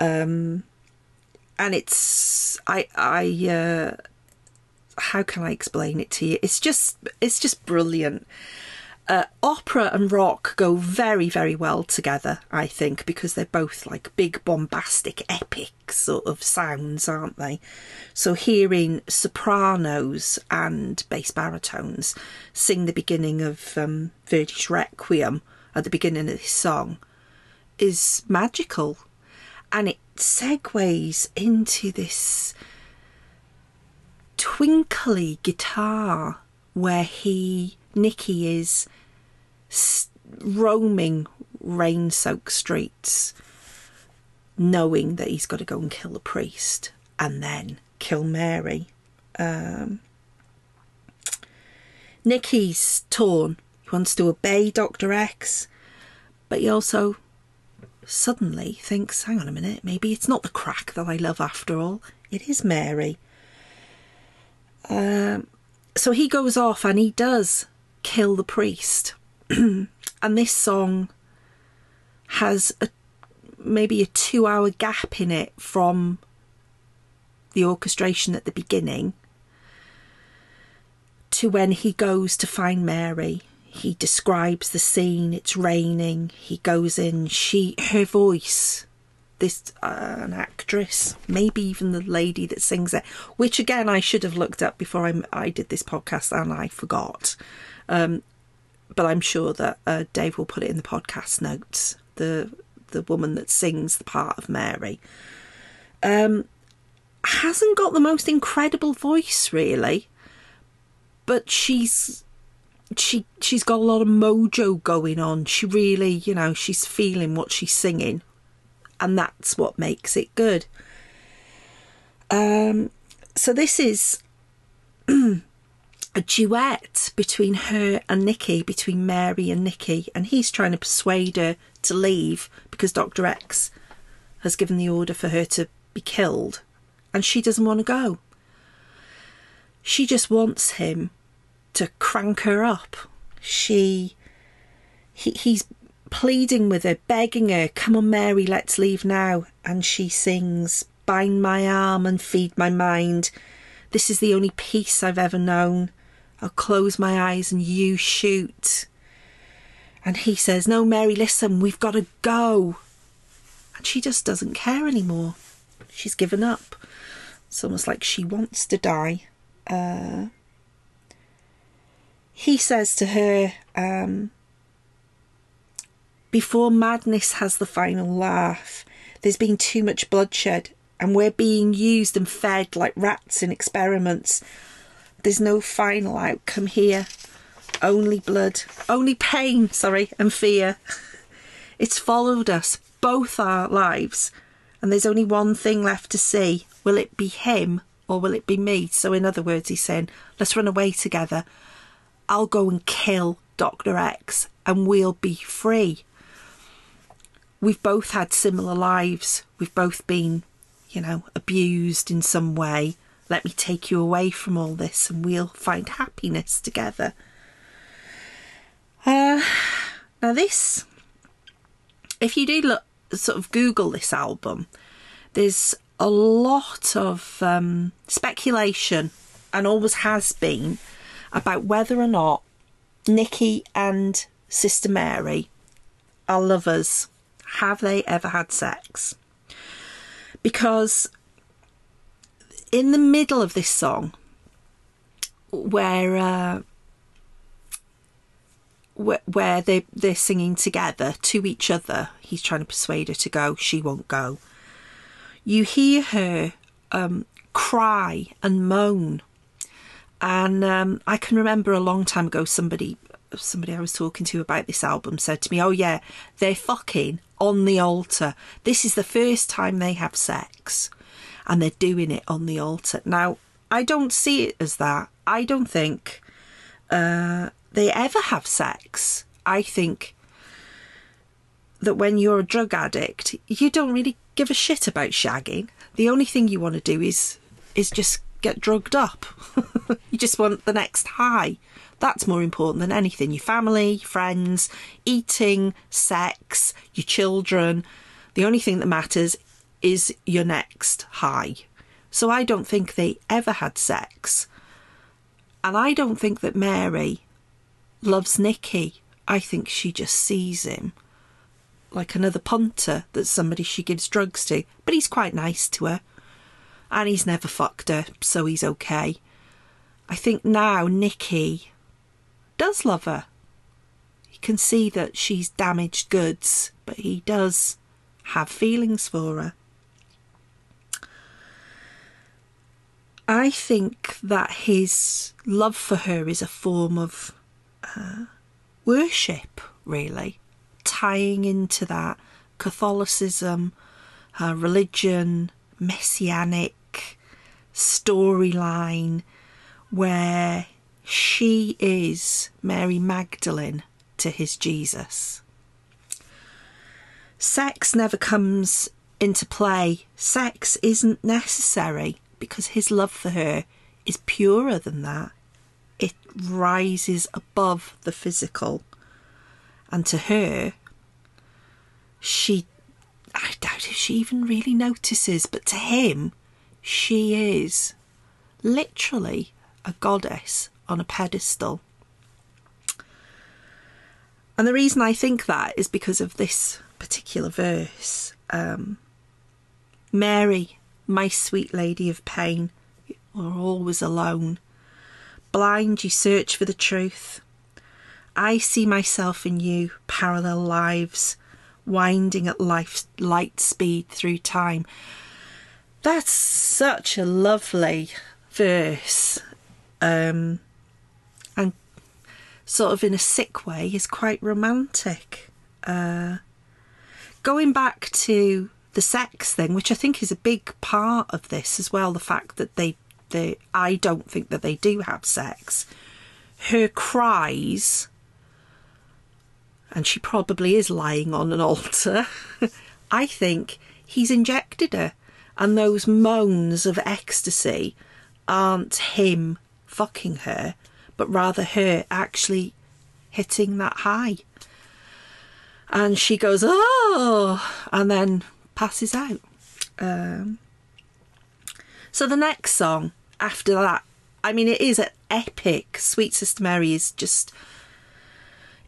Um, and it's I I uh, how can I explain it to you? It's just it's just brilliant. Uh, opera and rock go very very well together, I think, because they're both like big bombastic epic sort of sounds, aren't they? So hearing sopranos and bass baritones sing the beginning of um, Verdi's Requiem at the beginning of this song is magical and it segues into this twinkly guitar where he, Nikki, is roaming rain soaked streets, knowing that he's got to go and kill the priest and then kill Mary. Um, Nikki's torn. He wants to obey Dr. X, but he also suddenly thinks, hang on a minute, maybe it's not the crack that I love after all, it is Mary. Um, so he goes off and he does kill the priest. and this song has a, maybe a two hour gap in it from the orchestration at the beginning to when he goes to find Mary. he describes the scene. It's raining. He goes in. She, her voice, this uh, an actress, maybe even the lady that sings it, which again I should have looked up before I, I did this podcast and I forgot. Um, but I'm sure that uh, Dave will put it in the podcast notes. The the woman that sings the part of Mary um, hasn't got the most incredible voice, really, but she's she she's got a lot of mojo going on. She really, you know, she's feeling what she's singing, and that's what makes it good. Um, so this is a duet between her and Nikki, between Mary and Nikki, and he's trying to persuade her to leave because Dr. X has given the order for her to be killed, and she doesn't want to go. She just wants him to crank her up. She he, he's pleading with her, begging her, Come on, Mary, let's leave now. And she sings, Bind my arm and feed my mind. This is the only peace I've ever known. I'll close my eyes and you shoot. And he says, No, Mary, listen, we've got to go. And she just doesn't care anymore. She's given up. It's almost like she wants to die. Uh, he says to her, um, Before madness has the final laugh, there's been too much bloodshed, and we're being used and fed like rats in experiments. There's no final outcome here. Only blood, only pain, sorry, and fear. It's followed us both our lives, and there's only one thing left to see. Will it be him or will it be me? So, in other words, he's saying, let's run away together. I'll go and kill Dr. X and we'll be free. We've both had similar lives. We've both been, you know, abused in some way. Let me take you away from all this and we'll find happiness together. Uh, now, this, if you do look, sort of Google this album, there's a lot of um, speculation and always has been about whether or not Nikki and Sister Mary are lovers. Have they ever had sex? Because in the middle of this song, where uh, where they they're singing together to each other, he's trying to persuade her to go. She won't go. You hear her um, cry and moan, and um, I can remember a long time ago somebody somebody I was talking to about this album said to me, "Oh yeah, they're fucking on the altar. This is the first time they have sex." And they're doing it on the altar. Now, I don't see it as that. I don't think uh, they ever have sex. I think that when you're a drug addict, you don't really give a shit about shagging. The only thing you want to do is is just get drugged up. you just want the next high. That's more important than anything. Your family, friends, eating, sex, your children. The only thing that matters is your next high. So I don't think they ever had sex. And I don't think that Mary loves Nikki. I think she just sees him like another punter that somebody she gives drugs to. But he's quite nice to her. And he's never fucked her, so he's okay. I think now Nikki does love her. He can see that she's damaged goods, but he does have feelings for her. I think that his love for her is a form of uh, worship, really, tying into that Catholicism, religion, messianic storyline where she is Mary Magdalene to his Jesus. Sex never comes into play, sex isn't necessary because his love for her is purer than that. It rises above the physical. And to her, she, I doubt if she even really notices, but to him, she is literally a goddess on a pedestal. And the reason I think that is because of this particular verse. Um, Mary, my sweet lady of pain, you're always alone. Blind, you search for the truth. I see myself in you, parallel lives, winding at life's light speed through time. That's such a lovely verse. Um, and sort of in a sick way is quite romantic. Uh, going back to the sex thing, which I think is a big part of this as well, the fact that they, they I don't think that they do have sex. Her cries, and she probably is lying on an altar. I think he's injected her, and those moans of ecstasy aren't him fucking her, but rather her actually hitting that high and she goes, oh, and then passes out. Um, so the next song after that, I mean, it is an epic. Sweet Sister Mary is just,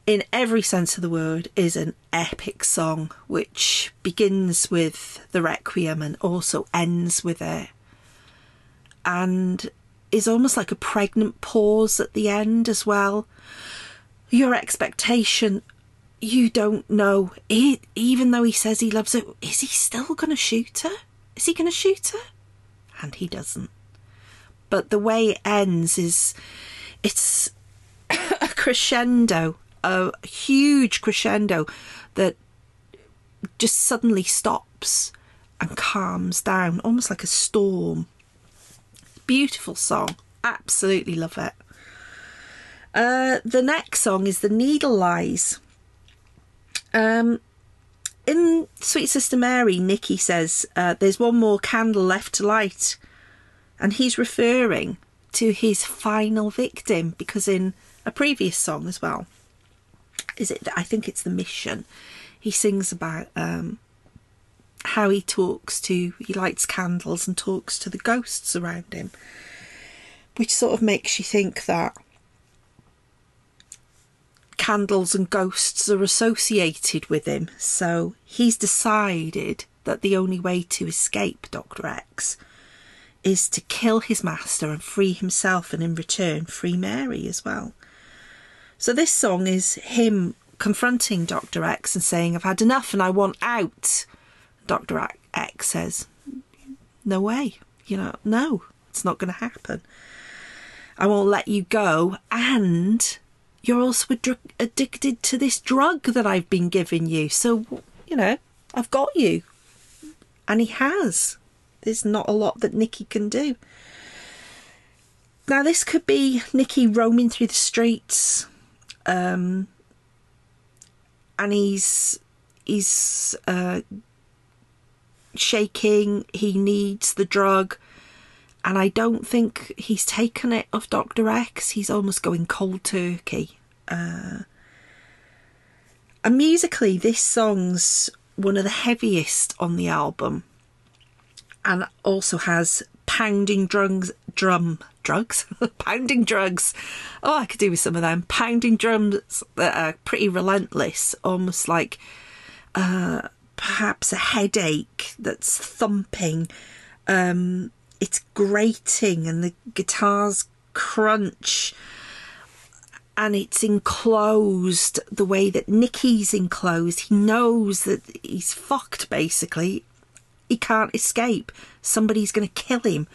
in every sense of the word, is an epic song which begins with the Requiem and also ends with it. And is almost like a pregnant pause at the end as well. Your expectation you don't know. He, even though he says he loves her, is he still going to shoot her? Is he going to shoot her? And he doesn't. But the way it ends is it's a crescendo, a huge crescendo that just suddenly stops and calms down, almost like a storm. Beautiful song. Absolutely love it. Uh, the next song is The Needle Lies. Um, in Sweet Sister Mary, Nikki says uh, there's one more candle left to light, and he's referring to his final victim because in a previous song as well, is it? I think it's the mission. He sings about um, how he talks to, he lights candles and talks to the ghosts around him, which sort of makes you think that candles and ghosts are associated with him, so he's decided that the only way to escape Dr. X is to kill his master and free himself, and in return, free Mary as well. So, this song is him confronting Dr. X and saying, I've had enough and I want out. Dr. X says, No way, you know, no, it's not going to happen. I won't let you go, and you're also addicted to this drug that I've been giving you. So, you know, I've got you. And he has. There's not a lot that Nikki can do. Now, this could be Nikki roaming through the streets, um, and he's he's uh, shaking. He needs the drug and I don't think he's taken it of Dr. X. He's almost going cold turkey. Uh, and musically, this song's one of the heaviest on the album, and also has pounding drums, drum drugs, pounding drugs. Oh, I could do with some of them. Pounding drums that are pretty relentless, almost like uh, perhaps a headache that's thumping. Um, it's grating and the guitars crunch and it's enclosed the way that Nikki's enclosed. He knows that he's fucked basically. He can't escape. Somebody's going to kill him.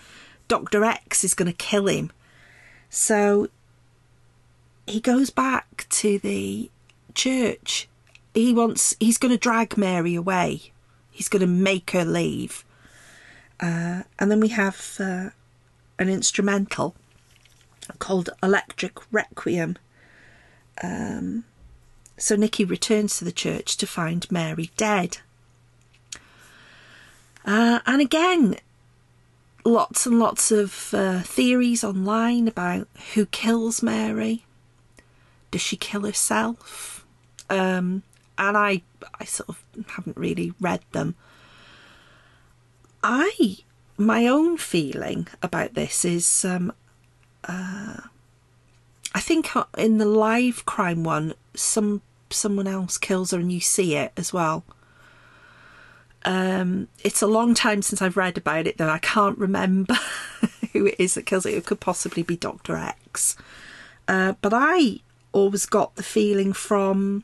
Dr. X is going to kill him. So he goes back to the church. He wants, he's going to drag Mary away. He's going to make her leave. Uh, and then we have uh, an instrumental called Electric Requiem. Um, so Nikki returns to the church to find Mary dead. Uh, and again, lots and lots of uh, theories online about who kills Mary. Does she kill herself? Um, and I, I sort of haven't really read them. I, my own feeling about this is, um, uh, I think in the live crime one, some someone else kills her and you see it as well. Um, it's a long time since I've read about it, though I can't remember who it is that kills it. It could possibly be Doctor X. Uh, but I always got the feeling from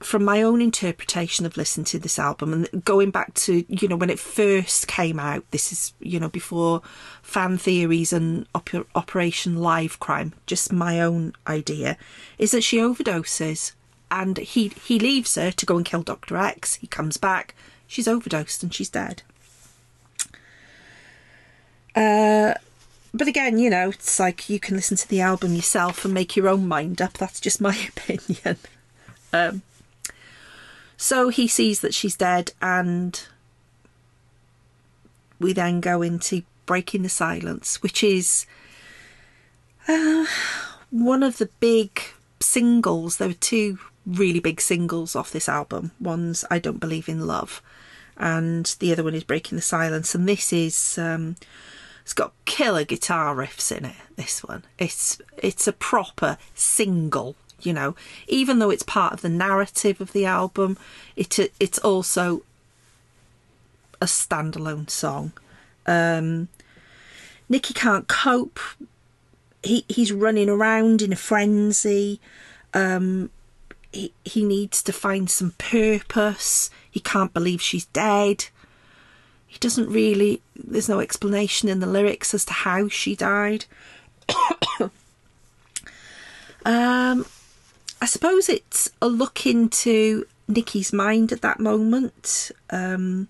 from my own interpretation of listening to this album and going back to you know when it first came out this is you know before fan theories and op- operation live crime just my own idea is that she overdoses and he he leaves her to go and kill Dr. X he comes back she's overdosed and she's dead uh but again, you know, it's like you can listen to the album yourself and make your own mind up. That's just my opinion. Um, so he sees that she's dead, and we then go into Breaking the Silence, which is uh, one of the big singles. There were two really big singles off this album. One's I Don't Believe in Love, and the other one is Breaking the Silence. And this is. Um, it's got killer guitar riffs in it. This one, it's it's a proper single. You know, even though it's part of the narrative of the album, it it's also a standalone song. Um, Nikki can't cope. He he's running around in a frenzy. Um, he he needs to find some purpose. He can't believe she's dead he doesn't really there's no explanation in the lyrics as to how she died um i suppose it's a look into Nikki's mind at that moment um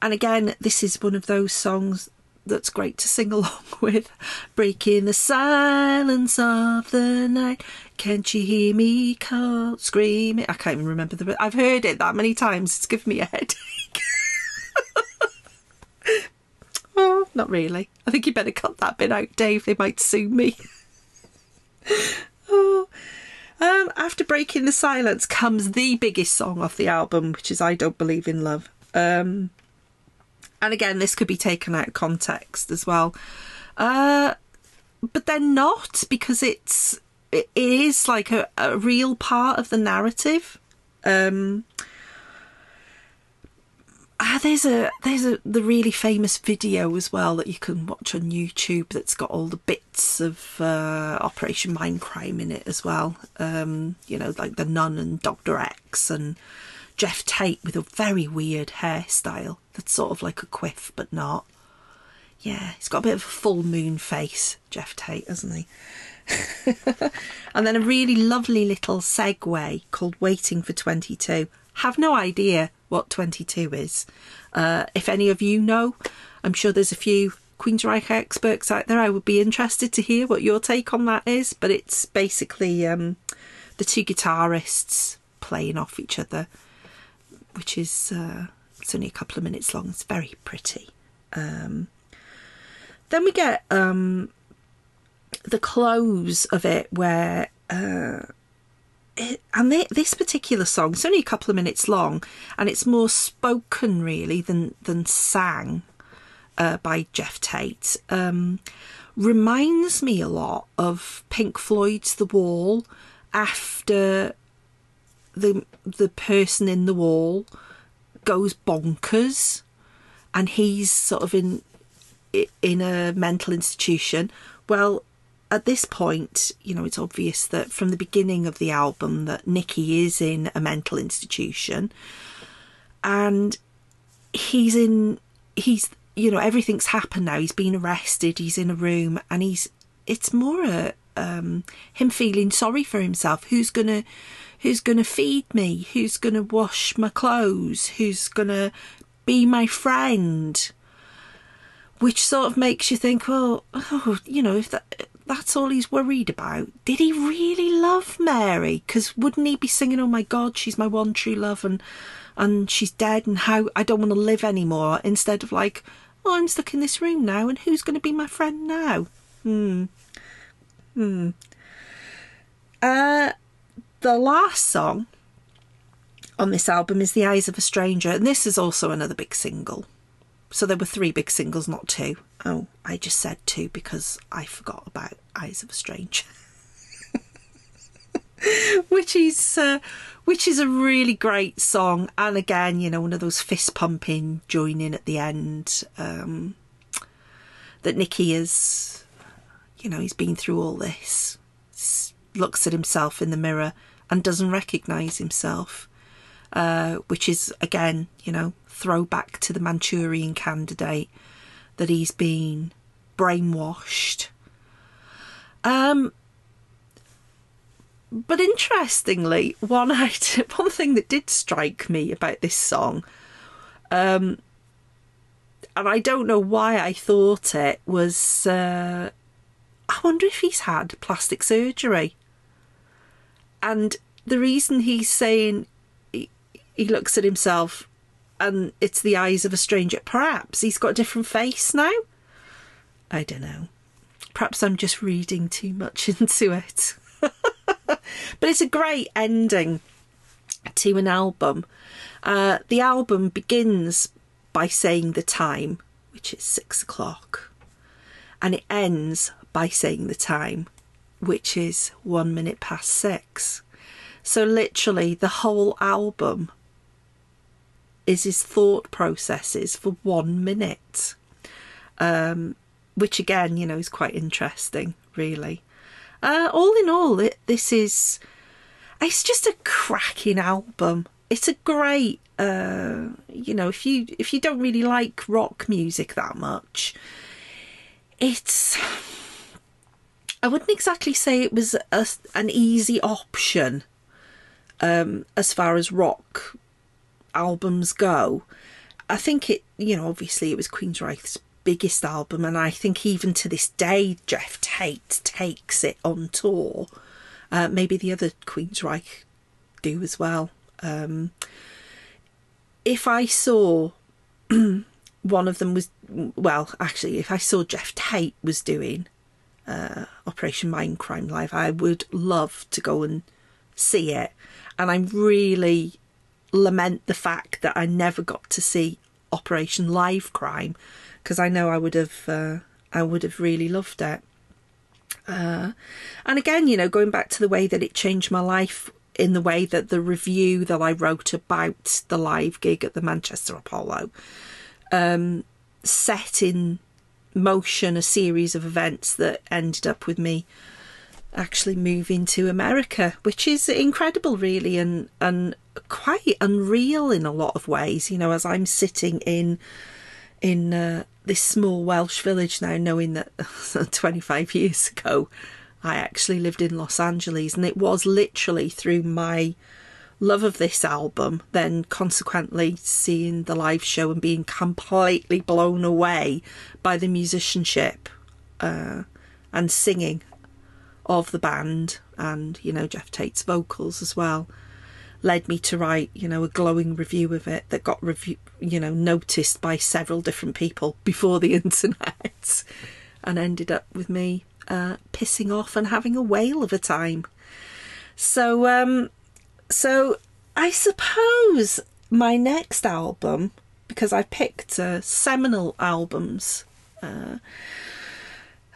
and again this is one of those songs that's great to sing along with breaking the silence of the night can't you hear me call screaming i can't even remember the i've heard it that many times it's given me a headache oh, not really. I think you better cut that bit out, Dave. They might sue me. oh. Um, after breaking the silence comes the biggest song off the album, which is "I Don't Believe in Love." Um, and again, this could be taken out of context as well, uh, but then not because it's it is like a, a real part of the narrative. Um, Ah, there's a there's a the really famous video as well that you can watch on YouTube that's got all the bits of uh, Operation Mindcrime in it as well. Um, you know, like the Nun and Doctor X and Geoff Tate with a very weird hairstyle that's sort of like a quiff but not. Yeah, he's got a bit of a full moon face, Geoff Tate, hasn't he? and then a really lovely little segue called Waiting for 22. Have no idea what 22 is. Uh, if any of you know, I'm sure there's a few Queensryche experts out there. I would be interested to hear what your take on that is. But it's basically um, the two guitarists playing off each other, which is uh, it's only a couple of minutes long. It's very pretty. Um, then we get um, the close of it where. Uh, and they, this particular song, it's only a couple of minutes long, and it's more spoken really than than sang uh, by Geoff Tate. Um, reminds me a lot of Pink Floyd's The Wall after the the person in the wall goes bonkers and he's sort of in in a mental institution well at this point, you know, it's obvious that from the beginning of the album that Nikki is in a mental institution and he's in he's you know, everything's happened now. He's been arrested, he's in a room and he's it's more a um, him feeling sorry for himself. Who's gonna who's gonna feed me? Who's gonna wash my clothes? Who's gonna be my friend? Which sort of makes you think, well, oh, you know, if that that's all he's worried about. Did he really love Mary? Because wouldn't he be singing, "Oh my God, she's my one true love," and and she's dead, and how I don't want to live anymore? Instead of like, "Oh, I'm stuck in this room now, and who's going to be my friend now?" Hmm. Hmm. Uh, the last song on this album is "The Eyes of a Stranger," and this is also another big single. So there were three big singles, not two. Oh, I just said two because I forgot about Eyes of a Stranger. which is uh, which is a really great song. And again, you know, one of those fist pumping joining at the end um, that Nikki is, you know, he's been through all this, looks at himself in the mirror and doesn't recognise himself, uh, which is again, you know, throwback to the Manchurian candidate that he's been brainwashed. Um, but interestingly, one item, one thing that did strike me about this song, um, and I don't know why I thought it was. Uh, I wonder if he's had plastic surgery, and the reason he's saying he, looks at himself and it's the eyes of a stranger. Perhaps he's got a different face now. I don't know. Perhaps I'm just reading too much into it. but it's a great ending to an album. Uh, the album begins by saying the time, which is six o'clock, and it ends by saying the time, which is one minute past six. So, literally, the whole album is his thought processes for one minute, um, which again, you know, is quite interesting, really. Uh, all in all, it, this is it's just a cracking album. It's a great, uh, you know, if you if you don't really like rock music that much, it's. I wouldn't exactly say it was a, an easy option um, as far as rock albums go. I think it, you know, obviously it was Queensryche's biggest album, and I think even to this day, Geoff Tate takes it on tour. Uh, maybe the other Queensryche do as well. Um, if I saw one of them was, well, actually, if I saw Geoff Tate was doing uh, Operation Mindcrime Live, I would love to go and see it. And I'm really lament the fact that I never got to see Operation Live Crime because I know I would have uh, I would have really loved it. Uh, and again, you know, going back to the way that it changed my life in the way that the review that I wrote about the live gig at the Manchester Apollo um, set in motion a series of events that ended up with me actually moving to America, which is incredible, really, and and quite unreal in a lot of ways. You know, as I'm sitting in in uh, this small Welsh village now, knowing that 25 years ago I actually lived in Los Angeles, and it was literally through my love of this album, then consequently seeing the live show and being completely blown away by the musicianship uh, and singing of the band, and you know Geoff Tate's vocals as well led me to write, you know, a glowing review of it that got review, you know, noticed by several different people before the internet, and ended up with me uh, pissing off and having a whale of a time. So, um, so I suppose my next album, because I picked uh, seminal albums. Uh,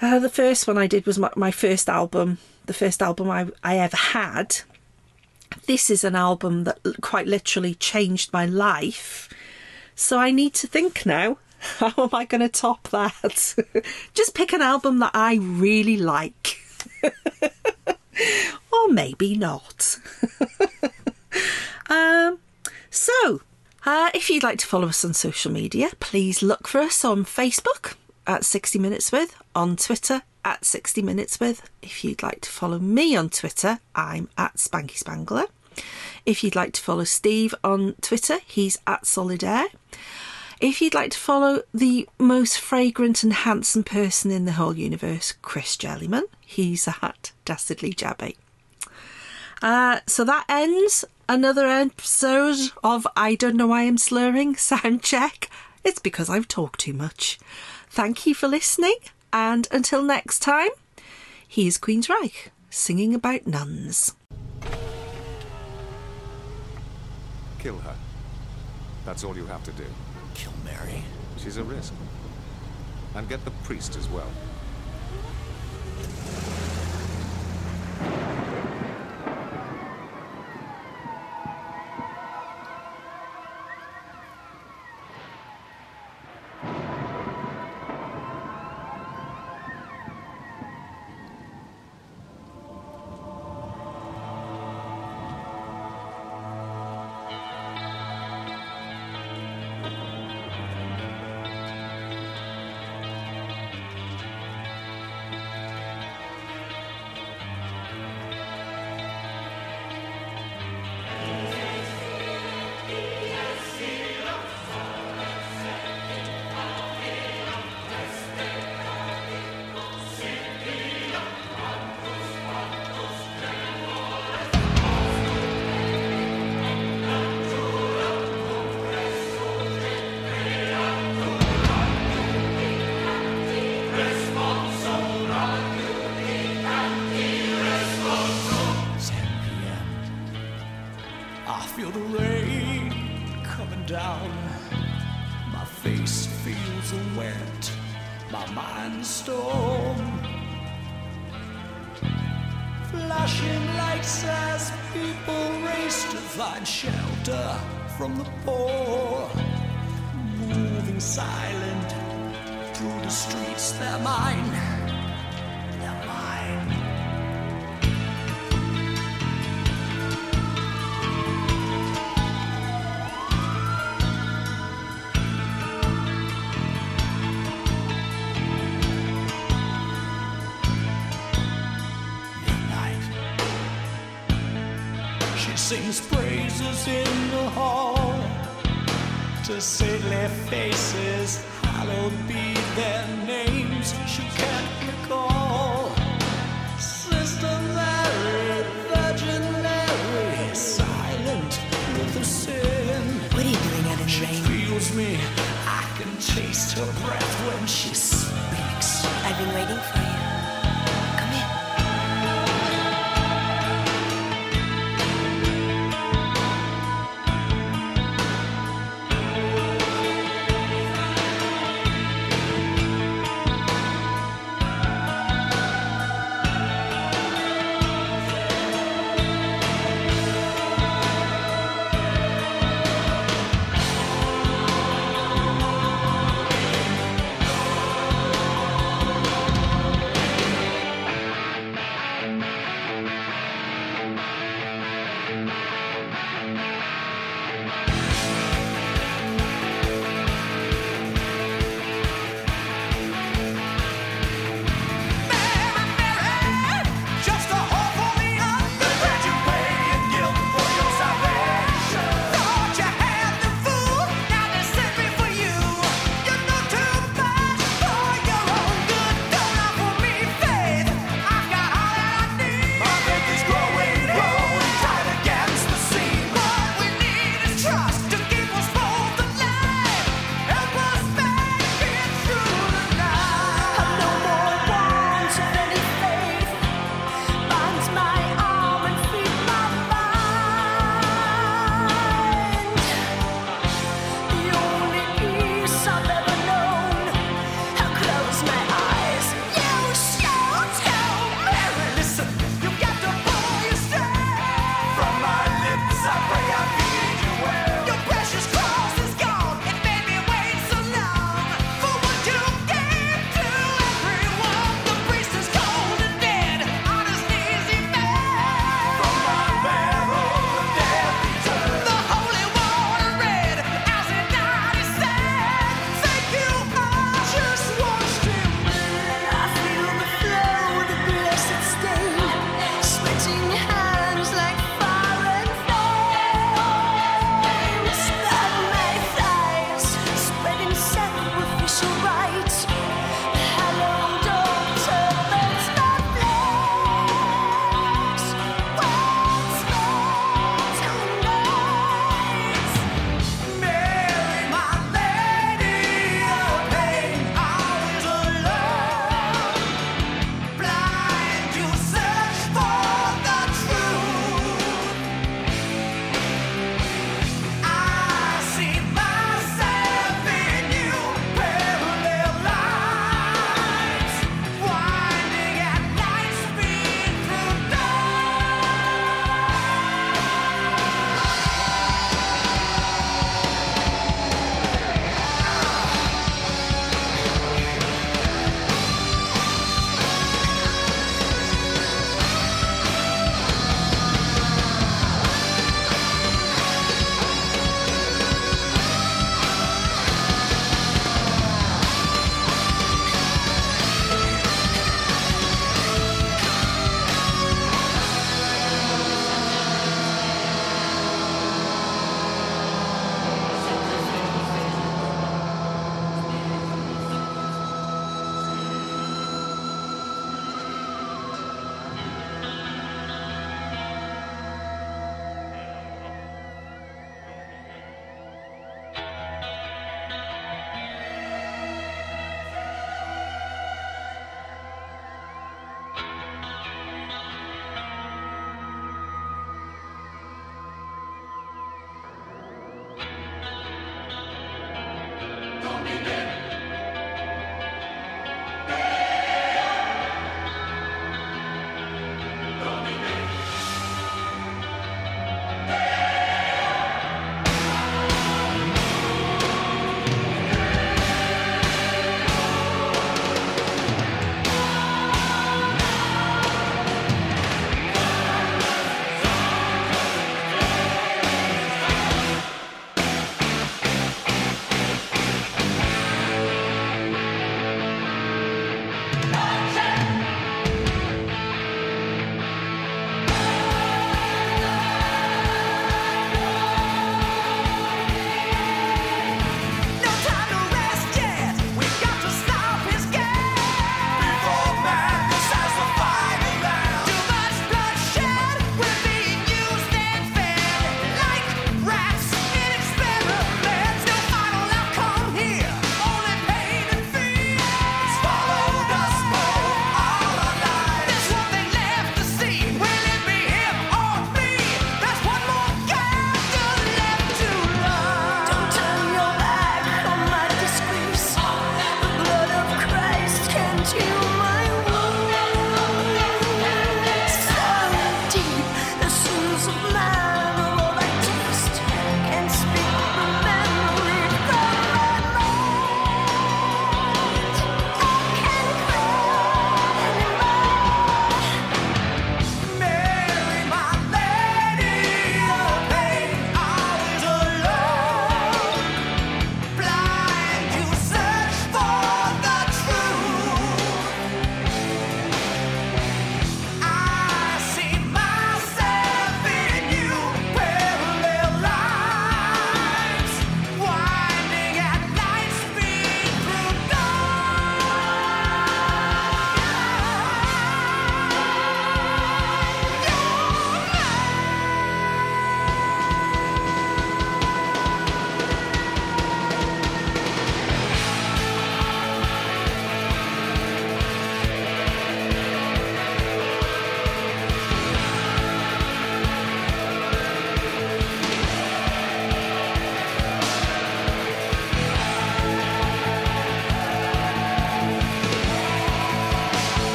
uh, the first one I did was my, my first album, the first album I, I ever had, this is an album that quite literally changed my life. So I need to think now. How am I going to top that? Just pick an album that I really like. or maybe not. um, so, uh, if you'd like to follow us on social media, please look for us on Facebook at 60 Minutes With, on Twitter at 60 Minutes With. If you'd like to follow me on Twitter, I'm at Spanky Spangler. If you'd like to follow Steve on Twitter, he's at Solidaire. If you'd like to follow the most fragrant and handsome person in the whole universe, Chris Jellyman, he's at Dastardly Jabby. Uh, so that ends another episode of I Don't Know Why I'm Slurring Sound Check. It's because I've talked too much. Thank you for listening, and until next time, here's Queensryche singing about nuns. Kill her. That's all you have to do. Kill Mary? She's a risk. And get the priest as well. Flashing lights as people race to find shelter from the poor. Moving silent through the streets, they're mine.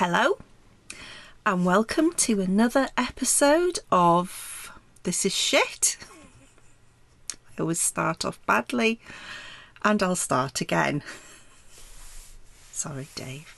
Hello, and welcome to another episode of This Is Shit. I always start off badly, and I'll start again. Sorry, Dave.